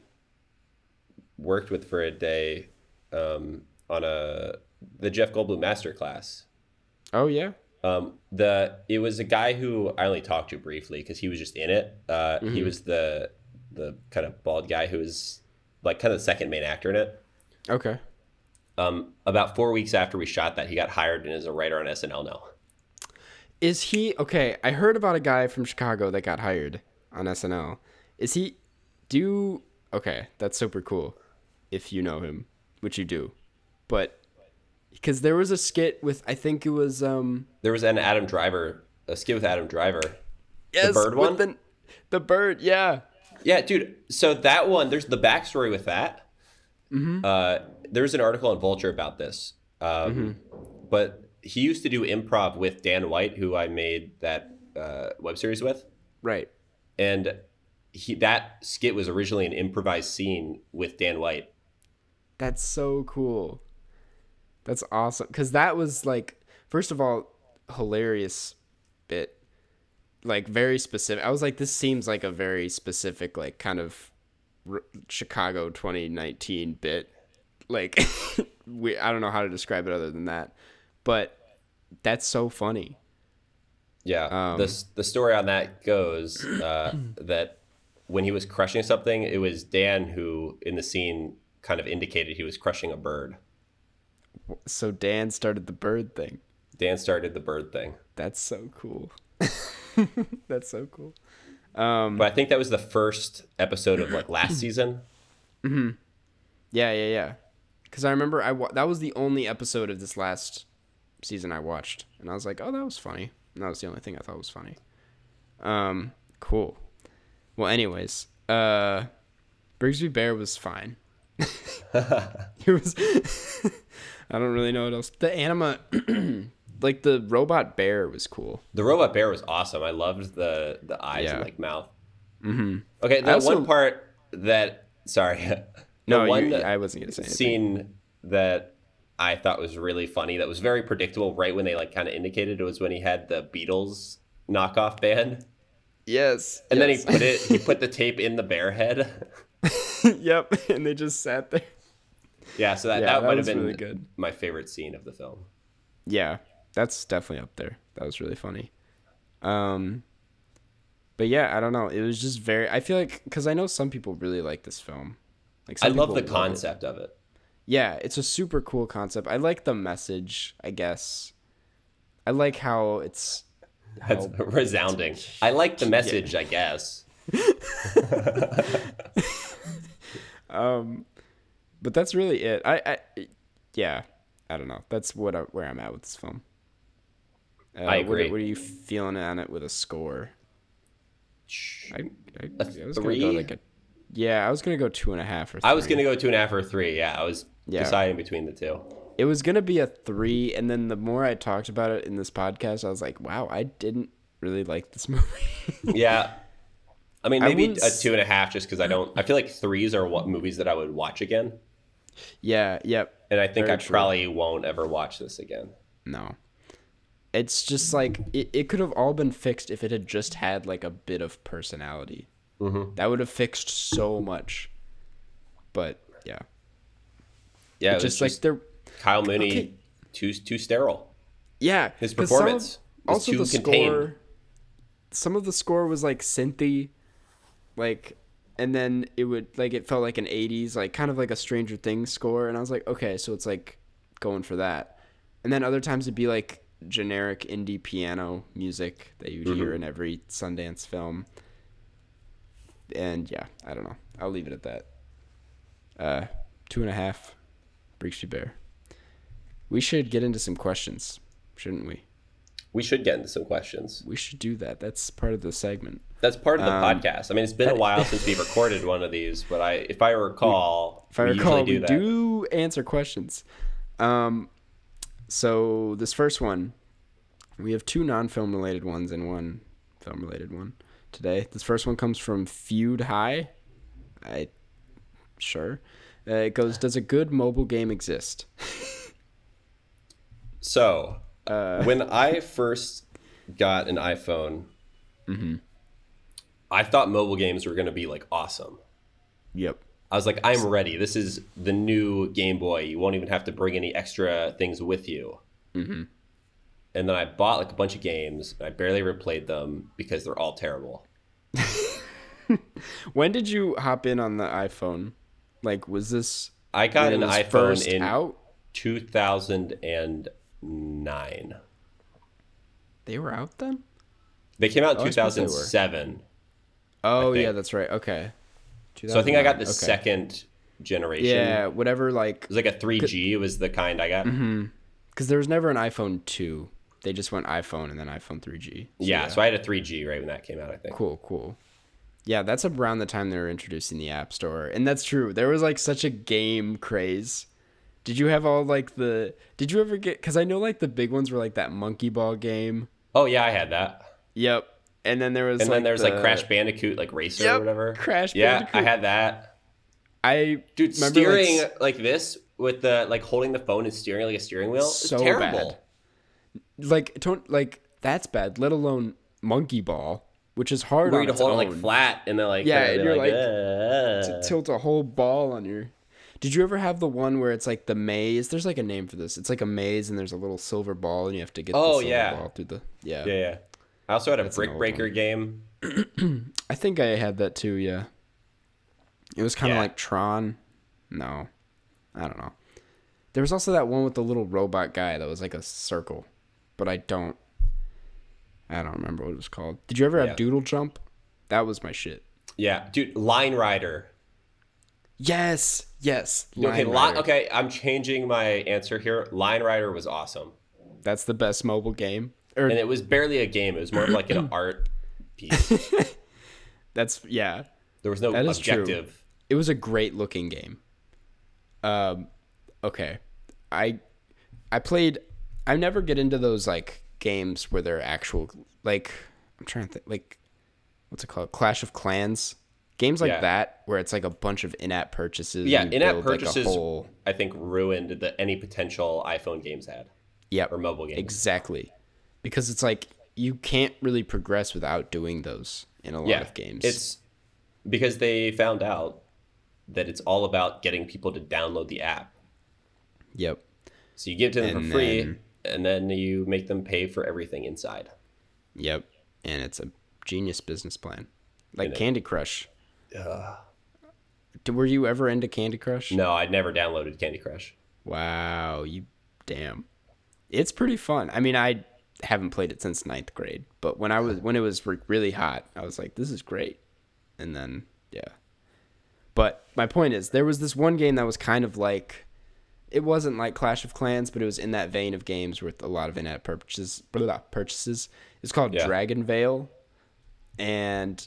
Speaker 3: worked with for a day um, on a the Jeff Goldblum masterclass.
Speaker 1: oh yeah.
Speaker 3: Um, the it was a guy who I only talked to briefly because he was just in it. Uh, He was the the kind of bald guy who was like kind of the second main actor in it.
Speaker 1: Okay.
Speaker 3: Um, about four weeks after we shot that, he got hired and is a writer on SNL now.
Speaker 1: Is he okay? I heard about a guy from Chicago that got hired on SNL. Is he? Do okay? That's super cool. If you know him, which you do, but because there was a skit with I think it was um
Speaker 3: There was an Adam Driver, a skit with Adam Driver.
Speaker 1: yes,
Speaker 3: the
Speaker 1: bird
Speaker 3: one?
Speaker 1: The, the bird, yeah.
Speaker 3: Yeah, dude. So that one, there's the backstory with that. Uh, there's an article on Vulture about this. Um, But he used to do improv with Dan White, who I made that uh, web series with,
Speaker 1: Right.
Speaker 3: and he that skit was originally an improvised scene with Dan White.
Speaker 1: That's so cool. That's awesome because that was like first of all hilarious bit, like very specific. I was like, this seems like a very specific, like kind of r- Chicago 2019 bit. Like, we I don't know how to describe it other than that, but that's so funny.
Speaker 3: Yeah.
Speaker 1: Um,
Speaker 3: the the story on that goes uh, that when he was crushing something, it was Dan who in the scene kind of indicated he was crushing a bird.
Speaker 1: So Dan started the bird thing.
Speaker 3: Dan started the bird thing.
Speaker 1: That's so cool. that's so cool. Um,
Speaker 3: But I think that was the first episode of like last season.
Speaker 1: Yeah, yeah, yeah. Because I remember I wa- that was the only episode of this last season I watched, and I was like, oh, that was funny. And that was the only thing I thought was funny. Um, cool. Well, anyways, uh, Brigsby Bear was fine. it was. I don't really know what else. The anima, like the robot bear, was cool.
Speaker 3: The robot bear was awesome. I loved the the eyes
Speaker 1: Yeah.
Speaker 3: and like mouth. Mm-hmm. Okay, that
Speaker 1: also-
Speaker 3: one part that sorry,
Speaker 1: No,
Speaker 3: one
Speaker 1: you, I wasn't gonna say anything.
Speaker 3: scene that I thought was really funny that was very predictable. Right when they like kind of indicated it was when he had the Beatles knockoff band,
Speaker 1: Yes,
Speaker 3: and then he put it he put the tape in the bear head.
Speaker 1: yep, and they just sat there.
Speaker 3: yeah, so that
Speaker 1: Yeah,
Speaker 3: that,
Speaker 1: that
Speaker 3: might have been
Speaker 1: really good.
Speaker 3: my favorite scene of the film.
Speaker 1: Yeah, that's definitely up there. That was really funny. Um, but yeah, I don't know. It was just very. I feel like because I know some people really like this film. Like
Speaker 3: I love the
Speaker 1: it.
Speaker 3: concept of it.
Speaker 1: Yeah, it's a super cool concept. I like the message. I guess. I like how it's.
Speaker 3: That's
Speaker 1: how-
Speaker 3: resounding. I like the message, I guess.
Speaker 1: Um, but that's really it. I, I, yeah, I don't know. That's what I, where I'm at with this film. Uh,
Speaker 3: I
Speaker 1: what-
Speaker 3: agree.
Speaker 1: What, are you feeling on it with a score? I, I,
Speaker 3: A
Speaker 1: I was gonna go like a. Yeah, I was gonna go two and a half or. Three.
Speaker 3: I was gonna go two and a half or three. Yeah, I was
Speaker 1: Yeah.
Speaker 3: deciding between the two.
Speaker 1: It was gonna be a three, and then the more I talked about it in this podcast, I was like, "Wow, I didn't really like this movie."
Speaker 3: Yeah, I mean maybe
Speaker 1: wouldn't
Speaker 3: a two and a half, just because I don't. I feel like threes are what movies that I would watch again,
Speaker 1: yeah. Yep.
Speaker 3: and I think I
Speaker 1: true.
Speaker 3: probably won't ever watch this again.
Speaker 1: No. It's just like it, it could have all been fixed if it had just had like a bit of personality.
Speaker 3: Mm-hmm.
Speaker 1: That would have fixed so much. But yeah,
Speaker 3: Yeah,
Speaker 1: just,
Speaker 3: just,
Speaker 1: like they're
Speaker 3: Kyle Mooney
Speaker 1: okay.
Speaker 3: too too sterile.
Speaker 1: yeah.
Speaker 3: His performance was
Speaker 1: also
Speaker 3: too
Speaker 1: the
Speaker 3: contained.
Speaker 1: score. Some of the score was like synthy, like, and then it would like it felt like an '80s, like kind of like a Stranger Things score, and I was like, okay, so it's like going for that. And then other times it'd be like generic indie piano music that you'd
Speaker 3: Mm-hmm.
Speaker 1: hear in every Sundance film. And yeah, I don't know. I'll leave it at that. Uh, two and a half, Brigsby Bear. We should get into some questions, shouldn't we?
Speaker 3: We should get into some questions.
Speaker 1: We should do that. That's part of the segment.
Speaker 3: That's part of the
Speaker 1: Um,
Speaker 3: podcast. I mean, it's been a while since we've recorded one of these, but I, if I recall,
Speaker 1: If I
Speaker 3: we
Speaker 1: recall,
Speaker 3: usually
Speaker 1: we
Speaker 3: do that.
Speaker 1: do answer questions. Um, so this first one, we have two non-film related ones and one film related one today. This first one comes from Feud High. I sure. Uh, it goes, does a good mobile game exist?
Speaker 3: So,
Speaker 1: Uh,
Speaker 3: when I first got an iPhone,
Speaker 1: Mm-hmm.
Speaker 3: I thought mobile games were going to be like awesome.
Speaker 1: Yep.
Speaker 3: I was like, I'm ready. This is the new Game Boy. You won't even have to bring any extra things with you.
Speaker 1: Mm-hmm.
Speaker 3: And then I bought like a bunch of games. And I barely ever played them because they're all terrible.
Speaker 1: When did you hop in on the iPhone? Like, was this
Speaker 3: I got an iPhone
Speaker 1: first
Speaker 3: in
Speaker 1: out?
Speaker 3: 2009.
Speaker 1: They were out then.
Speaker 3: They came out in
Speaker 1: Oh, I suppose they were.
Speaker 3: 2007.
Speaker 1: Oh yeah, that's right. Okay.
Speaker 3: So I think I got the
Speaker 1: okay.
Speaker 3: second generation.
Speaker 1: Yeah, whatever. Like,
Speaker 3: It was like a 3G. It was the kind I got.
Speaker 1: Mm-hmm. Because there was never an iPhone 2. They just went iPhone and then iPhone 3G. So,
Speaker 3: yeah, so I had a 3G right when that came out. I think.
Speaker 1: Cool, cool. Yeah, that's around the time they were introducing the App Store. And that's true. There was like such a game craze. Did you have all like the. Did you ever get. Because I know like the big ones were like that Monkey Ball game.
Speaker 3: Oh yeah, I had that.
Speaker 1: Yep. And then there was
Speaker 3: And
Speaker 1: like
Speaker 3: then there was
Speaker 1: the-
Speaker 3: like Crash Bandicoot, like Racer
Speaker 1: Yep,
Speaker 3: or whatever.
Speaker 1: Crash Bandicoot.
Speaker 3: Yeah, I had that.
Speaker 1: I
Speaker 3: Dude,
Speaker 1: remember, like,
Speaker 3: steering
Speaker 1: s-
Speaker 3: like, this with the like holding the phone and steering like a steering wheel is
Speaker 1: So
Speaker 3: terrible.
Speaker 1: like don't like that's bad. Let alone Monkey Ball, which is hard
Speaker 3: Where you hold it like flat and then like
Speaker 1: Yeah, and you're like,
Speaker 3: "Uh."
Speaker 1: to tilt a whole ball on your. Did you ever have the one where it's like the maze? There's like a name for this. It's like a maze and there's a little silver ball and you have to get the
Speaker 3: Oh,
Speaker 1: silver
Speaker 3: yeah.
Speaker 1: ball through the yeah.
Speaker 3: yeah, yeah. I also had a
Speaker 1: an
Speaker 3: brick breaker game.
Speaker 1: I think I had that too. Yeah. It was kind of
Speaker 3: Yeah.
Speaker 1: like Tron. No, I don't know. There was also that one with the little robot guy that was like a circle, but I don't. I don't remember what it was called. Did you ever have
Speaker 3: Yeah.
Speaker 1: Doodle Jump? That was my shit.
Speaker 3: Yeah, dude, Line Rider.
Speaker 1: Yes, yes.
Speaker 3: okay, li- okay, I'm changing my answer here. Line Rider was awesome,
Speaker 1: That's the best mobile game. Or
Speaker 3: and it was barely a game. It was more of like an art piece.
Speaker 1: that's yeah.
Speaker 3: There was no
Speaker 1: That is true.
Speaker 3: objective.
Speaker 1: It was a great looking game. Um, okay, I I played. I never get into those like games where they're actual like I'm trying to think like what's it called Clash of Clans games like
Speaker 3: Yeah.
Speaker 1: that where it's like a bunch of in-app purchases.
Speaker 3: Yeah, in-app
Speaker 1: build, like, a
Speaker 3: purchases.
Speaker 1: whole-
Speaker 3: I think ruined the any potential iPhone games had
Speaker 1: Yep,
Speaker 3: or mobile games.
Speaker 1: exactly, because it's like you can't really progress without doing those in a lot
Speaker 3: yeah,
Speaker 1: of games.
Speaker 3: It's because they found out that it's all about getting people to download the app.
Speaker 1: yep.
Speaker 3: So you give it to them
Speaker 1: And
Speaker 3: for free,
Speaker 1: then-
Speaker 3: and then you make them pay for everything inside.
Speaker 1: Yep. And it's a genius business plan. Like Candy Crush. D- Were you ever into Candy Crush?
Speaker 3: No, I'd never downloaded Candy Crush.
Speaker 1: Wow, you damn. It's pretty fun. I mean, I haven't played it since ninth grade, but when I was when it was re- really hot, I was like, this is great. And then yeah. But my point is, there was this one game that was kind of like, it wasn't like Clash of Clans, but it was in that vein of games with a lot of in-app purchases. Blah, blah, purchases. It's called
Speaker 3: Yeah.
Speaker 1: DragonVale, and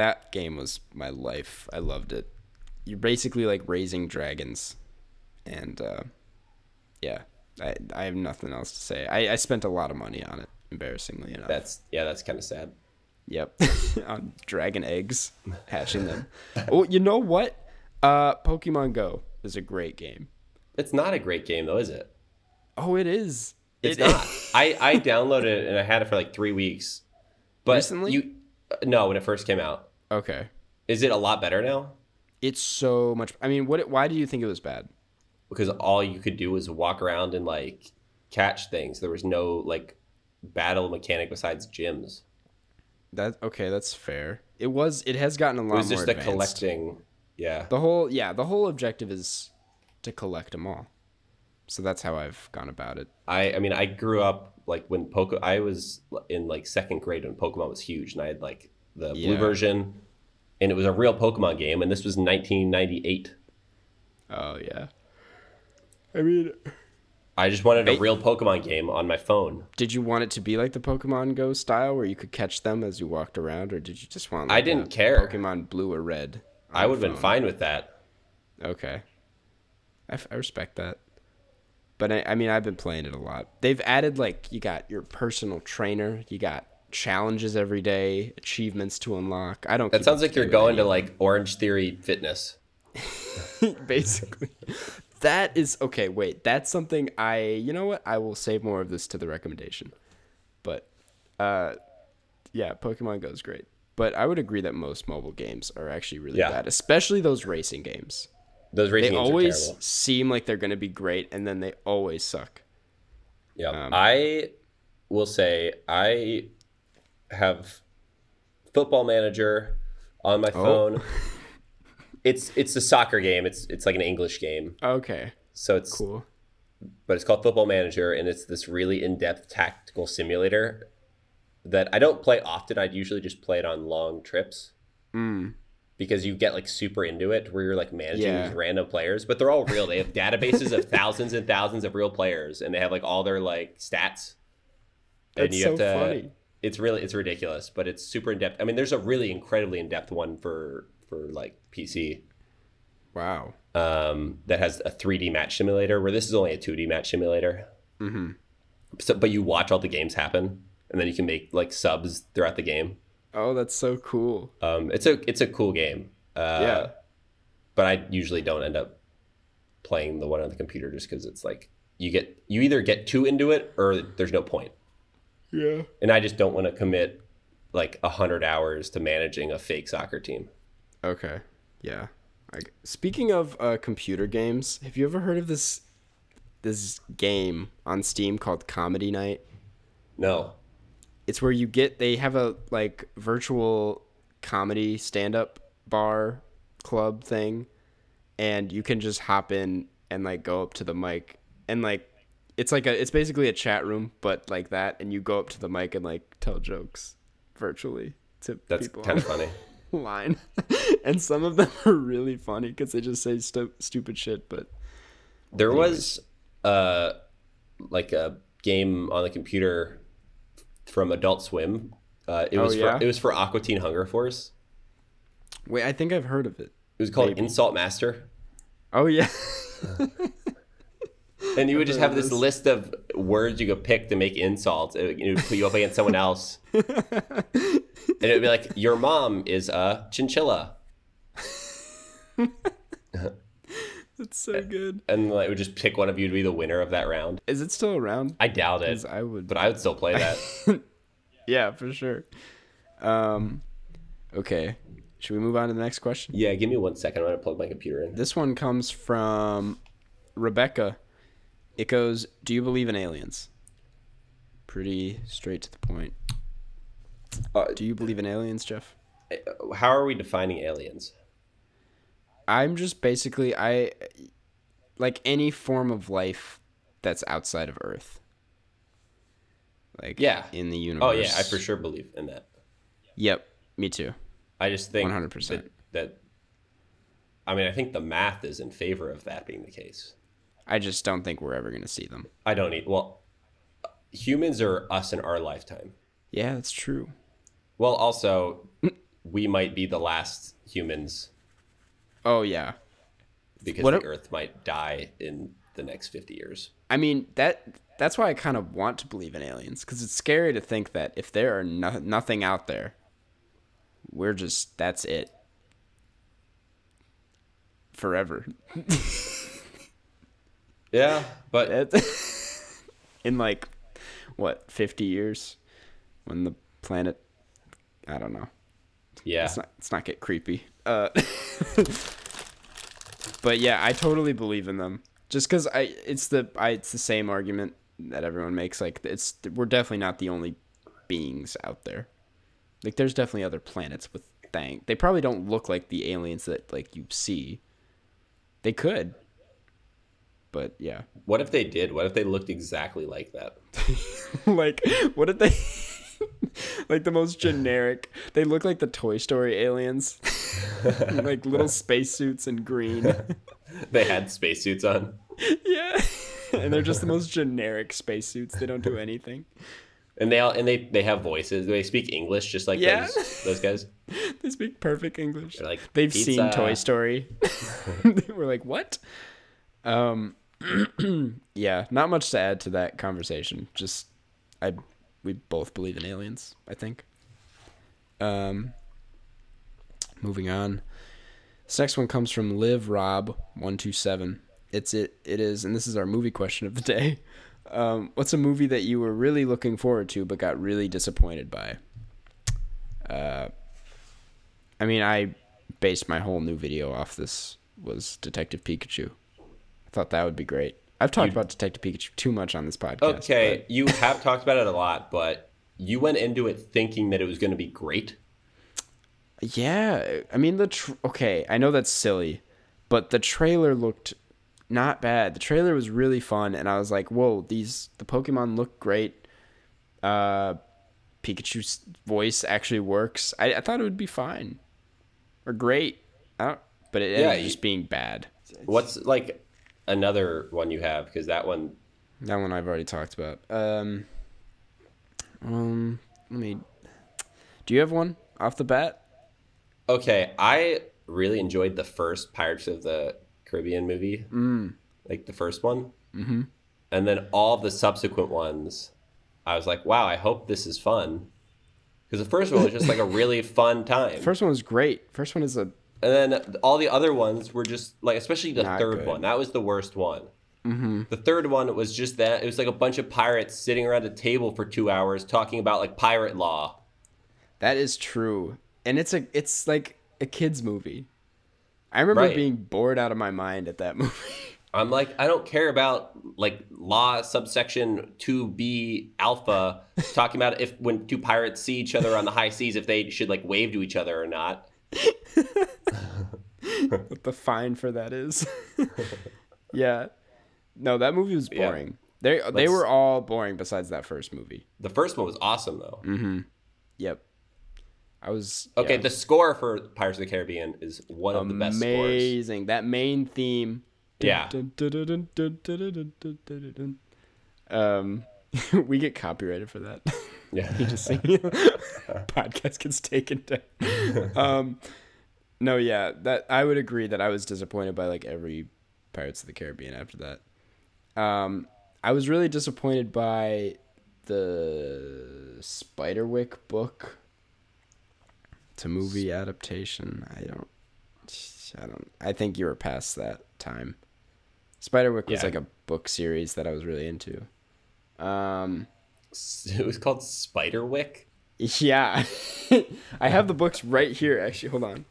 Speaker 1: that game was my life. I loved it. You're basically like raising dragons, and uh, yeah, I I have nothing else to say. I, I spent a lot of money on it, embarrassingly enough.
Speaker 3: That's yeah, that's kind of sad.
Speaker 1: Yep, on dragon eggs, hatching them. oh, you know what? Uh, Pokemon Go is a great game.
Speaker 3: It's not a great game though, is it?
Speaker 1: Oh, it is.
Speaker 3: It's
Speaker 1: It-
Speaker 3: not. I I downloaded it and I had it for like three weeks. But
Speaker 1: Recently?
Speaker 3: you no, when it first came out.
Speaker 1: Okay,
Speaker 3: Is it a lot better now?
Speaker 1: it's so much. I mean, what? Why do you think it was bad?
Speaker 3: Because all you could do was walk around and like catch things. There was no like battle mechanic besides gyms.
Speaker 1: That okay, that's fair. It was. It has gotten a lot
Speaker 3: It was just
Speaker 1: advanced.
Speaker 3: collecting. Yeah.
Speaker 1: The whole yeah, the whole objective is to collect them all. So that's how I've gone about it.
Speaker 3: I I mean I grew up like when Poke I was in like second grade when Pokemon was huge and I had like the blue version and it was a real Pokemon game and this was 1998.
Speaker 1: Oh yeah. I mean,
Speaker 3: I just wanted a real Pokemon game on my phone.
Speaker 1: did you want it to be like the Pokemon Go style, where you could catch them as you walked around, or did you just want?
Speaker 3: I didn't care.
Speaker 1: Pokemon Blue or Red.
Speaker 3: I would have been fine with that.
Speaker 1: Okay. I, f- I respect that. But I, I mean, I've been playing it a lot. They've added like you got your personal trainer, you got challenges every day, achievements to unlock. I don't.
Speaker 3: That sounds like you're going to like Orange Theory Fitness.
Speaker 1: basically that is okay wait that's something i you know what i will save more of this to the recommendation but uh yeah pokemon go is great but i would agree that most mobile games are actually really
Speaker 3: Yeah.
Speaker 1: bad especially those racing games
Speaker 3: Those
Speaker 1: they
Speaker 3: racing games are
Speaker 1: always seem like they're going to be great and then they always suck
Speaker 3: Yeah.
Speaker 1: Um,
Speaker 3: I will say I have Football Manager on my
Speaker 1: Oh.
Speaker 3: phone. It's it's a soccer game. It's it's like an English game.
Speaker 1: okay
Speaker 3: So it's
Speaker 1: cool
Speaker 3: but it's called Football Manager and it's this really in-depth tactical simulator that I don't play often. I'd usually just play it on long trips.
Speaker 1: mm.
Speaker 3: because you get like super into it where you're like managing
Speaker 1: Yeah.
Speaker 3: these random players, but they're all real. They have databases of thousands and thousands of real players, and they have like all their like stats.
Speaker 1: That's so funny.
Speaker 3: It's really it's ridiculous, but it's super in depth. I mean, there's a really incredibly in depth one for for like PC
Speaker 1: Wow.
Speaker 3: um, that has a 3D match simulator, where this is only a 2D match simulator.
Speaker 1: Mm-hmm.
Speaker 3: So, but you watch all the games happen, and then you can make like subs throughout the game.
Speaker 1: Oh, that's so cool.
Speaker 3: Um, it's a it's a cool game. Uh,
Speaker 1: Yeah.
Speaker 3: But I usually don't end up playing the one on the computer just because it's like you get you either get too into it or there's no point.
Speaker 1: Yeah.
Speaker 3: And I just don't want to commit like a hundred hours to managing a fake soccer team.
Speaker 1: Okay. Yeah. I, speaking of uh, computer games, have you ever heard of this this game on Steam called Comedy Night?
Speaker 3: No.
Speaker 1: It's where you get they have a like virtual comedy stand up bar club thing and you can just hop in and like go up to the mic and like it's like a it's basically a chat room but like that and you go up to the mic and like tell jokes virtually to
Speaker 3: That's
Speaker 1: people
Speaker 3: kind of funny.
Speaker 1: line and some of them are really funny because they just say stu- stupid shit but
Speaker 3: There was uh like a game on the computer from Adult Swim. Uh, it
Speaker 1: Oh,
Speaker 3: was
Speaker 1: yeah?
Speaker 3: for it was for Aqua Teen Hunger Force.
Speaker 1: wait i think i've heard of it
Speaker 3: It was called
Speaker 1: Maybe.
Speaker 3: Insult Master.
Speaker 1: oh yeah
Speaker 3: And you would just have this list of words you could pick to make insults. It would, it would put you up against someone else. and it would be like, your mom is a chinchilla.
Speaker 1: That's so good
Speaker 3: And like, it would just pick one of you to be the winner of that round.
Speaker 1: is it still around
Speaker 3: I doubt it.
Speaker 1: i would
Speaker 3: but I would still play that.
Speaker 1: yeah for sure um okay should we move on to the next question
Speaker 3: yeah, give me one second. I'm going to plug my computer in.
Speaker 1: this one comes from rebecca it goes do you believe in aliens pretty straight to the point
Speaker 3: Uh,
Speaker 1: do you believe in aliens jeff
Speaker 3: how are we defining aliens?
Speaker 1: I'm just basically I like any form of life that's outside of Earth. Like
Speaker 3: Yeah.
Speaker 1: in the universe.
Speaker 3: Oh, yeah, I for sure believe in that.
Speaker 1: Yep, me too.
Speaker 3: I just think
Speaker 1: 100%.
Speaker 3: That, that, I mean, I think the math is in favor of that being the case.
Speaker 1: I just don't think we're ever gonna see them.
Speaker 3: I don't need, well, humans are us in our lifetime.
Speaker 1: Yeah, that's true.
Speaker 3: Well, also, we might be the last humans
Speaker 1: Oh yeah.
Speaker 3: because
Speaker 1: What
Speaker 3: the
Speaker 1: if-
Speaker 3: Earth might die in the next 50 years.
Speaker 1: I mean that that's why I kind of want to believe in aliens because it's scary to think that if there are no, nothing out there, we're just that's it forever.
Speaker 3: Yeah, but
Speaker 1: in like what 50 years when the planet i don't know.
Speaker 3: Yeah,
Speaker 1: let's not, let's not get creepy. Uh but yeah i totally believe in them. Just because i it's the I, it's the same argument that everyone makes like it's we're definitely not the only beings out there. Like there's definitely other planets with thang they probably don't look like the aliens that like you see. They could but yeah
Speaker 3: what if they did? What if they looked exactly like that?
Speaker 1: like what if they like the most generic they look like the toy story aliens like little spacesuits and green
Speaker 3: They had spacesuits on.
Speaker 1: yeah and they're just the most generic spacesuits they don't do anything
Speaker 3: And they all and they they have voices. They speak English just like
Speaker 1: Yeah.
Speaker 3: those those guys.
Speaker 1: they speak perfect english
Speaker 3: They're like
Speaker 1: they've seen toy story we're like what um yeah not much to add to that conversation. Just i we both believe in aliens i think. Um moving on. This next one comes from live rob 127 it's it it is and this is our movie question of the day. Um what's a movie that you were really looking forward to but got really disappointed by? Uh I mean, I based my whole new video off this was Detective Pikachu. I thought that would be great. I've talked about Detective Pikachu too much on this podcast.
Speaker 3: Okay, you have talked about it a lot, but you went into it thinking that it was going to be great.
Speaker 1: yeah, I mean the tr- okay, I know that's silly, but the trailer looked not bad. The trailer was really fun, and I was like, "Whoa, these the Pokemon look great." Uh, Pikachu's voice actually works. I, I thought it would be fine, or great. I don't, but it
Speaker 3: Yeah,
Speaker 1: ended up just being bad.
Speaker 3: What's like another one you have? Because that one,
Speaker 1: That one I've already talked about. Um, um, let me. Do you have one off the bat?
Speaker 3: okay, I really enjoyed the first Pirates of the Caribbean movie, mm. like the first one, mm-hmm. and then all the subsequent ones. I was like, wow, I hope this is fun. Because the first one was just like a really fun time.
Speaker 1: First one was great. First one is a
Speaker 3: And then all the other ones were just like, especially the
Speaker 1: Not
Speaker 3: third
Speaker 1: good.
Speaker 3: one. That was the worst one. Mm-hmm. The third one was just that it was like a bunch of pirates sitting around a table for two hours talking about like pirate law.
Speaker 1: that is true, and it's a it's like a kids movie. I remember
Speaker 3: Right.
Speaker 1: being bored out of my mind at that movie.
Speaker 3: I'm like, I don't care about like law subsection two B alpha talking about if when two pirates see each other on the high seas if they should like wave to each other or not.
Speaker 1: What the fine for that is. yeah, no, that movie was boring. They they
Speaker 3: Let's-
Speaker 1: were all boring besides that first movie.
Speaker 3: The first one was awesome though.
Speaker 1: Yep, I was
Speaker 3: Okay,
Speaker 1: yeah.
Speaker 3: the score for Pirates of the Caribbean is one of the best scores.
Speaker 1: amazing. That main theme.
Speaker 3: Yeah.
Speaker 1: Um, we get copyrighted for that.
Speaker 3: Yeah.
Speaker 1: Just singing. Podcast gets taken down. Um, no, yeah, that I would agree that I was disappointed by like every Pirates of the Caribbean after that. Um, I was really disappointed by the Spiderwick book. to movie adaptation. I don't. I don't. I think you were past that time. Spiderwick was
Speaker 3: Yeah.
Speaker 1: like a book series that I was really into. Um,
Speaker 3: It was called Spiderwick.
Speaker 1: yeah, I have the books right here. Actually, hold on.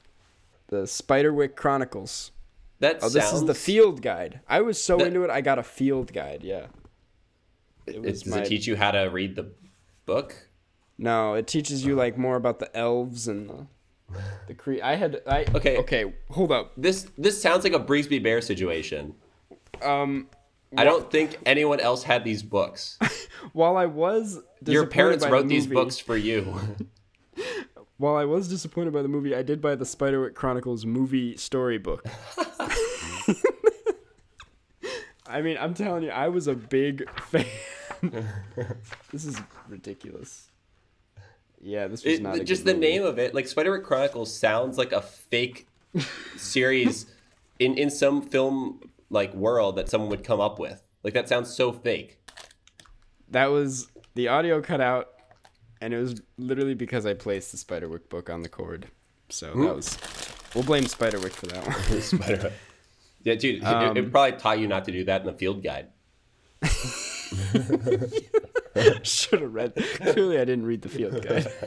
Speaker 1: The Spiderwick Chronicles.
Speaker 3: That
Speaker 1: Oh, this is the field guide. I was so
Speaker 3: That-
Speaker 1: into it, I got a field guide. Yeah. It
Speaker 3: does
Speaker 1: my-
Speaker 3: it teach you how to read the book?
Speaker 1: No, it teaches you like more about the elves and the the cre. I had I
Speaker 3: Okay.
Speaker 1: okay. Hold up.
Speaker 3: This this sounds like a Brigsby Bear situation.
Speaker 1: Um,
Speaker 3: I don't think anyone else had these books.
Speaker 1: while I was
Speaker 3: Your parents
Speaker 1: by the
Speaker 3: wrote these
Speaker 1: movie-
Speaker 3: books for you.
Speaker 1: While I was disappointed by the movie, I did buy the Spiderwick Chronicles movie storybook. I mean, I'm telling you, I was a big fan. this is ridiculous. Yeah, this was
Speaker 3: It-
Speaker 1: not a
Speaker 3: just the
Speaker 1: movie.
Speaker 3: name of it, like Spiderwick Chronicles, sounds like a fake series in in some film like world that someone would come up with. Like that sounds so fake.
Speaker 1: That was the audio cut out, and it was literally because I placed the Spiderwick book on the cord. So that was. We'll blame Spiderwick for that one.
Speaker 3: Spiderwick. Yeah, dude, it-
Speaker 1: Um,
Speaker 3: it, probably taught you not to do that in the field guide.
Speaker 1: Should have read. Clearly, I didn't read the field guide.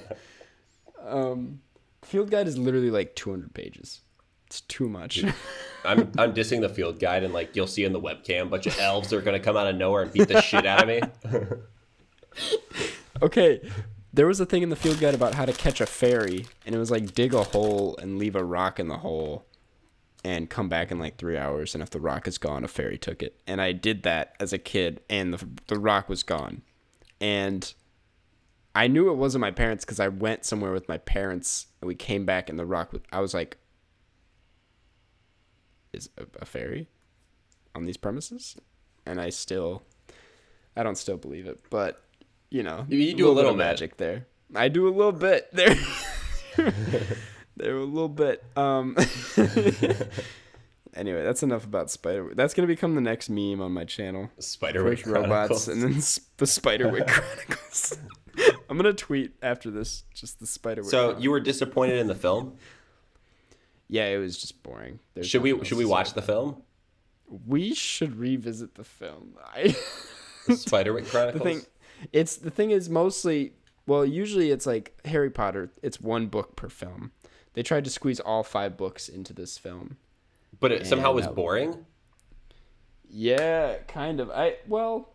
Speaker 1: Um, field guide is literally like 200 pages. It's too much.
Speaker 3: I'm I'm dissing the field guide, and like you'll see in the webcam, a bunch of elves are gonna come out of nowhere and beat the shit out of me.
Speaker 1: okay, there was a thing in the field guide about how to catch a fairy, and it was like dig a hole and leave a rock in the hole, and come back in like three hours. And if the rock is gone, a fairy took it. And I did that as a kid, and the the rock was gone, and I knew it wasn't my parents because I went somewhere with my parents, and we came back, and the rock. Was, I was like, "Is a, a fairy on these premises?" And I still, I don't still believe it, but you know,
Speaker 3: You- you do a little
Speaker 1: of
Speaker 3: bit.
Speaker 1: magic there. I do a little bit there. there a little bit. Um. anyway, that's enough about Spider. That's gonna become the next meme on my channel.
Speaker 3: Spiderwick
Speaker 1: robots and then s- the Spiderwick Chronicles. I'm gonna tweet after this just the Spiderwick.
Speaker 3: So
Speaker 1: Chronicles.
Speaker 3: you were disappointed in the film?
Speaker 1: Yeah, it was just boring. There's
Speaker 3: Should we should we watch
Speaker 1: say.
Speaker 3: the film?
Speaker 1: We should revisit the film. I.
Speaker 3: Spiderwick
Speaker 1: the
Speaker 3: Chronicles.
Speaker 1: thing it's the thing is mostly well usually it's like harry potter it's one book per film they tried to squeeze all five books into this film
Speaker 3: but it somehow was
Speaker 1: that-
Speaker 3: boring.
Speaker 1: yeah kind of i well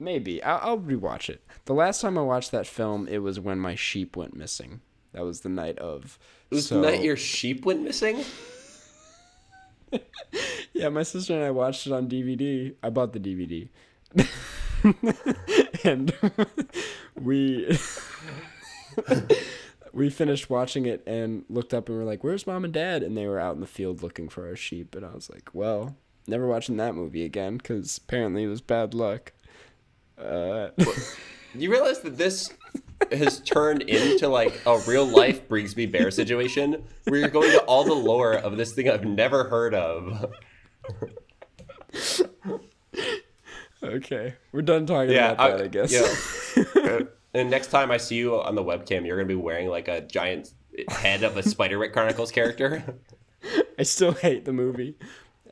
Speaker 1: maybe i'll, I'll rewatch it the last time i watched that film it was when my sheep went missing that was the night of
Speaker 3: It was
Speaker 1: so,
Speaker 3: the night your sheep went missing.
Speaker 1: yeah my sister and i watched it on dvd i bought the dvd and we we finished watching it and looked up and we were like, "Where's mom and dad?" And they were out in the field looking for our sheep. And I was like, "Well, never watching that movie again because apparently it was bad luck." Uh,
Speaker 3: You realize that this has turned into like a real life Brigsby Bear situation where you're going to all the lore of this thing I've never heard of.
Speaker 1: okay, we're done talking
Speaker 3: Yeah,
Speaker 1: about that. I, guess.
Speaker 3: yeah. and next time I see you on the webcam, you're gonna be wearing like a giant head of a Spiderwick Chronicles character.
Speaker 1: I still hate the movie.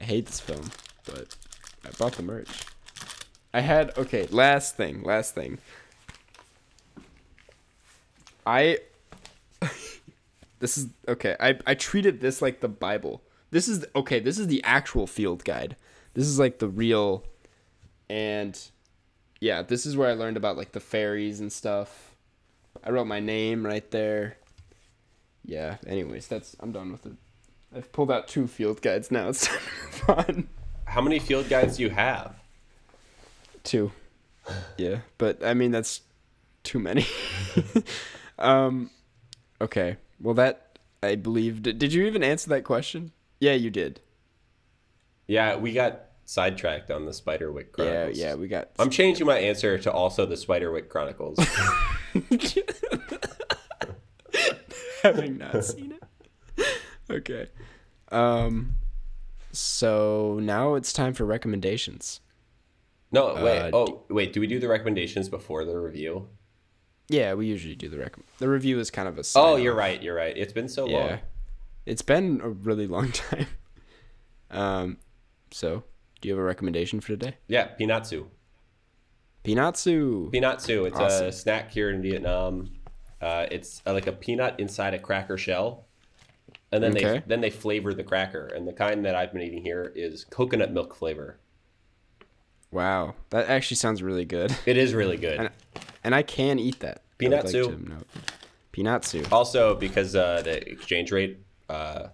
Speaker 1: I hate this film, but I bought the merch. I had okay. Last thing. Last thing. I. this is okay. I I treated this like the Bible. This is okay. This is the actual field guide. This is like the real, and yeah, this is where I learned about like the fairies and stuff. I wrote my name right there. Yeah. Anyways, that's I'm done with it. I've pulled out two field guides now. It's move.
Speaker 3: How many field guides do you have?
Speaker 1: Two. Yeah, but I mean that's too many. um, okay. Well, that I believe. Did, did you even answer that question? Yeah, you did.
Speaker 3: Yeah, we got sidetracked on the Spiderwick Chronicles.
Speaker 1: Yeah, yeah, we got.
Speaker 3: I'm changing my answer to also the Spiderwick Chronicles.
Speaker 1: having not seen it. Okay. Um. So now it's time for recommendations.
Speaker 3: No, wait.
Speaker 1: Uh,
Speaker 3: oh, wait. Do we do the recommendations before the review?
Speaker 1: Yeah, we usually do the rec. The review is kind of a.
Speaker 3: Oh, you're right. You're right. It's been so
Speaker 1: Yeah.
Speaker 3: long.
Speaker 1: It's been a really long time. Um, so do you have a recommendation for today?
Speaker 3: Yeah, Pinatsu.
Speaker 1: Pinatsu.
Speaker 3: Pinatsu. It's
Speaker 1: Awesome.
Speaker 3: a snack here in Vietnam. Uh, it's uh, like a peanut inside a cracker shell, and then they then they flavor the cracker. And the kind that I've been eating here is coconut milk flavor.
Speaker 1: Wow, that actually sounds really good.
Speaker 3: It is really good.
Speaker 1: And, and I can eat that. I would like to note. Pinatsu.
Speaker 3: Also, because uh, the exchange rate, uh,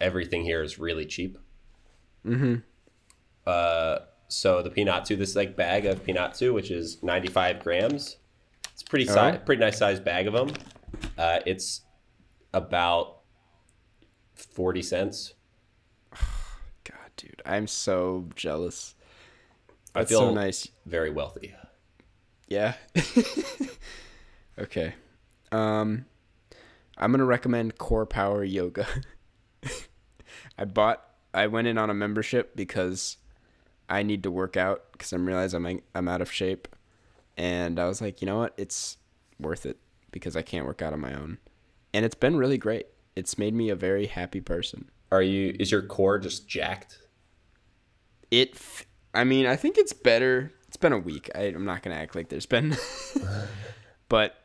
Speaker 3: everything here is really cheap. Mm-hmm. Uh, so the Pinatsu, this like bag of Pinatsu, which is 95 grams. It's pretty si-
Speaker 1: Oh.
Speaker 3: pretty nice sized bag of them. Uh, it's about 40 cents.
Speaker 1: God, dude, I'm so jealous.
Speaker 3: I
Speaker 1: That's
Speaker 3: feel
Speaker 1: so nice.
Speaker 3: very wealthy.
Speaker 1: Yeah. okay. Um, I'm gonna recommend Core Power Yoga. I bought. I went in on a membership because I need to work out because I'm realize I'm I'm out of shape, and I was like, you know what, it's worth it because I can't work out on my own, and it's been really great. It's made me a very happy person.
Speaker 3: Are you? Is your core just jacked?
Speaker 1: it f- i mean i think it's better it's been a week I, i'm not gonna act like there's been but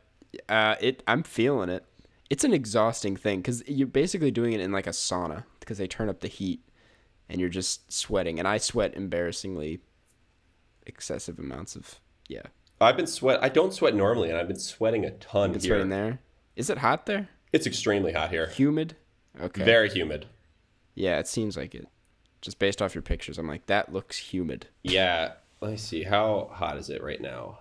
Speaker 1: uh it i'm feeling it it's an exhausting thing because you're basically doing it in like a sauna because they turn up the heat and you're just sweating and i sweat embarrassingly excessive amounts of yeah
Speaker 3: I've been sweat. I don't sweat normally, and I've been sweating a ton
Speaker 1: it's
Speaker 3: here.
Speaker 1: there is it hot there
Speaker 3: It's extremely hot here.
Speaker 1: humid okay
Speaker 3: Very humid.
Speaker 1: yeah it seems like it just based off your pictures i'm like that looks humid
Speaker 3: Yeah. Let me see. How hot is it right now?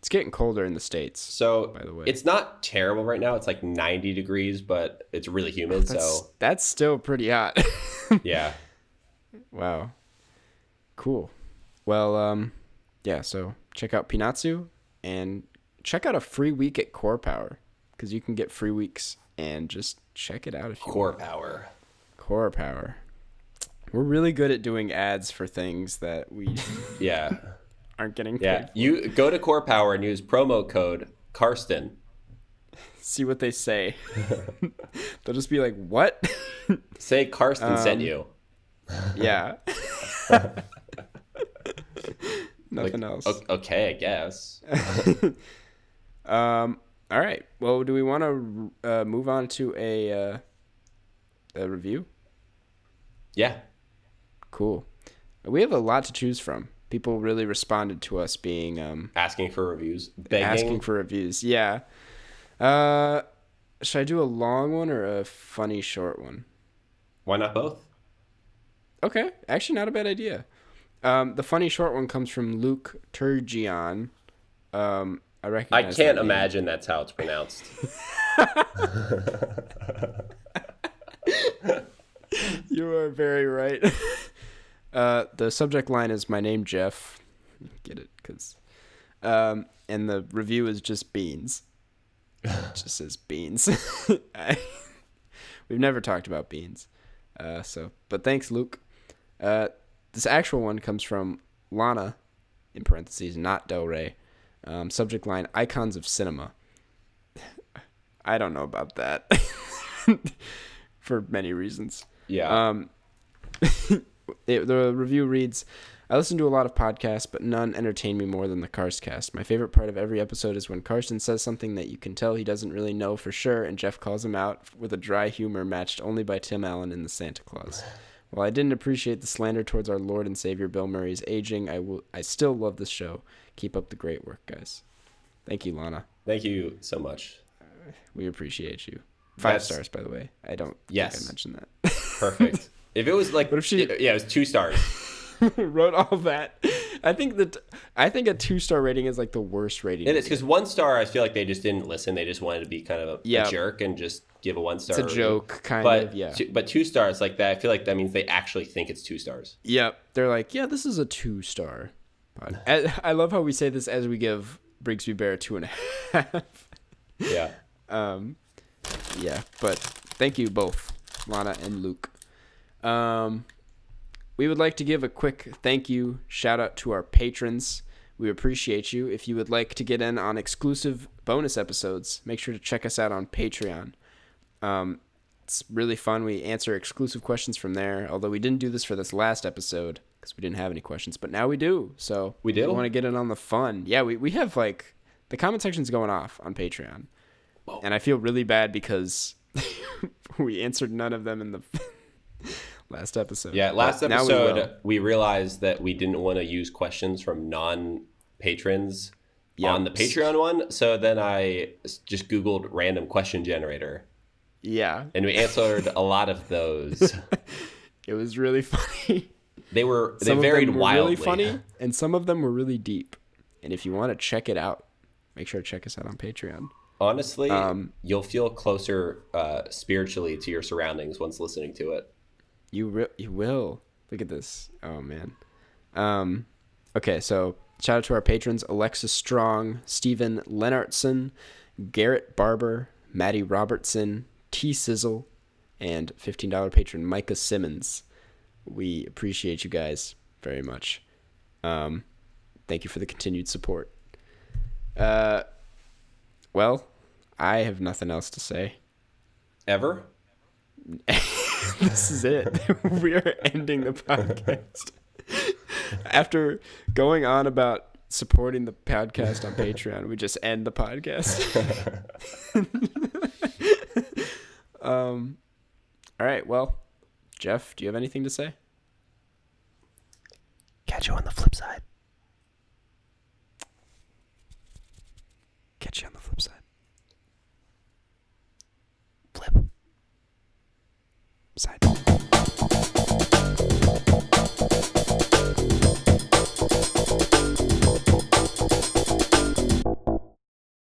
Speaker 1: it's getting colder in the states
Speaker 3: So
Speaker 1: By the way.
Speaker 3: it's not terrible right now. It's like 90 degrees, but it's really humid.
Speaker 1: that's,
Speaker 3: so
Speaker 1: that's still pretty hot
Speaker 3: yeah.
Speaker 1: Wow. Cool. Well, um, yeah, so check out Pinatsu and check out a free week at Core Power because you can get free weeks and just check it out if you
Speaker 3: Core power.
Speaker 1: Core Power. We're really good at doing ads for things that we
Speaker 3: Yeah.
Speaker 1: aren't getting paid.
Speaker 3: Yeah. You go to Core Power and use promo code Karsten.
Speaker 1: See what they say. They'll just be like, "What?"
Speaker 3: Say Karsten sent
Speaker 1: Um,
Speaker 3: you.
Speaker 1: yeah.
Speaker 3: Like,
Speaker 1: Nothing else.
Speaker 3: Okay, I guess.
Speaker 1: Um. All right. Well, do we want to uh, move on to a uh, a review?
Speaker 3: Yeah.
Speaker 1: Cool. We have a lot to choose from. People really responded to us being um,
Speaker 3: Asking for reviews. Begging.
Speaker 1: asking for reviews. Yeah. Uh, should I do a long one or a funny short one?
Speaker 3: Why not both?
Speaker 1: Okay, actually, not a bad idea. Um, the funny short one comes from Luke Turgion, um, I
Speaker 3: I can't
Speaker 1: that
Speaker 3: imagine that's how it's pronounced.
Speaker 1: You are very right. uh, the subject line is "My name Jeff." Get it? Because, um, and the review is just beans. It just says beans. I, we've never talked about beans, uh, so but thanks, Luke. Uh, this actual one comes from Lana, in parentheses, not Del Rey. Um, subject line: Icons of cinema. I don't know about that. For many reasons.
Speaker 3: Yeah.
Speaker 1: Um, it, the review reads I listen to a lot of podcasts, but none entertain me more than the Carscast. My favorite part of every episode is when Carson says something that you can tell he doesn't really know for sure, and Jeff calls him out with a dry humor matched only by Tim Allen in The Santa Clause. While I didn't appreciate the slander towards our Lord and Savior Bill Murray's aging, I will. I still love this show. Keep up the great work, guys. Thank you, Lana.
Speaker 3: Thank you so much.
Speaker 1: We appreciate you. Five
Speaker 3: That's-
Speaker 1: stars, by the way. I don't
Speaker 3: Yes.
Speaker 1: think I mentioned that.
Speaker 3: Perfect. If it was like,
Speaker 1: What if she-
Speaker 3: yeah, it was two stars.
Speaker 1: wrote all that. I think that I think a two star rating is like the worst rating.
Speaker 3: It is because one star, I feel like they just didn't listen. They just wanted to be kind of a,
Speaker 1: Yeah.
Speaker 3: a jerk and just give a one star.
Speaker 1: It's a joke, kind
Speaker 3: but
Speaker 1: of. Yeah.
Speaker 3: two, but two stars like that, I feel like that means they actually think it's two stars.
Speaker 1: Yep. They're like, yeah, this is a two star. pod." I, I love how we say this as we give Brigsby Bear a two and a half.
Speaker 3: Yeah.
Speaker 1: Um, yeah, but thank you both, Lana and Luke. Um, we would like to give a quick thank you, shout out to our patrons. We appreciate you. If you would like to get in on exclusive bonus episodes, make sure to check us out on Patreon. Um, it's really fun. We answer exclusive questions from there. Although we didn't do this for this last episode because we didn't have any questions, but now we do. So
Speaker 3: We do?
Speaker 1: want to get in on the fun. Yeah, we, we have like the comment section's going off on Patreon, and I feel really bad because we answered none of them in the last episode.
Speaker 3: Yeah. Last
Speaker 1: But now we
Speaker 3: episode, we, realized that we didn't want to use questions from non patrons
Speaker 1: Yeah.
Speaker 3: on the Patreon one. So then I just Googled random question generator
Speaker 1: yeah,
Speaker 3: and we answered a lot of those.
Speaker 1: it was really funny.
Speaker 3: They were, they
Speaker 1: some
Speaker 3: varied
Speaker 1: of them were
Speaker 3: wildly.
Speaker 1: really funny, and some of them were really deep. And if you want to check it out, make sure to check us out on Patreon.
Speaker 3: Honestly,
Speaker 1: Um,
Speaker 3: you'll feel closer uh, spiritually to your surroundings once listening to it.
Speaker 1: You re- you will. Look at this. Oh man. Um okay, so shout out to our patrons Alexis Strong, Stephen Lennartson, Garrett Barber, Maddie Robertson, T Sizzle, and $15 patron Micah Simmons. We appreciate you guys very much. Um thank you for the continued support. Uh well, I have nothing else to say.
Speaker 3: Ever?
Speaker 1: this is it. we are ending the podcast. After going on about supporting the podcast on Patreon, we just end the podcast. um, all right. Well, Jeff, do you have anything to say?
Speaker 2: Catch you on the flip side. Catch you on the flip side. Flip. Zeit.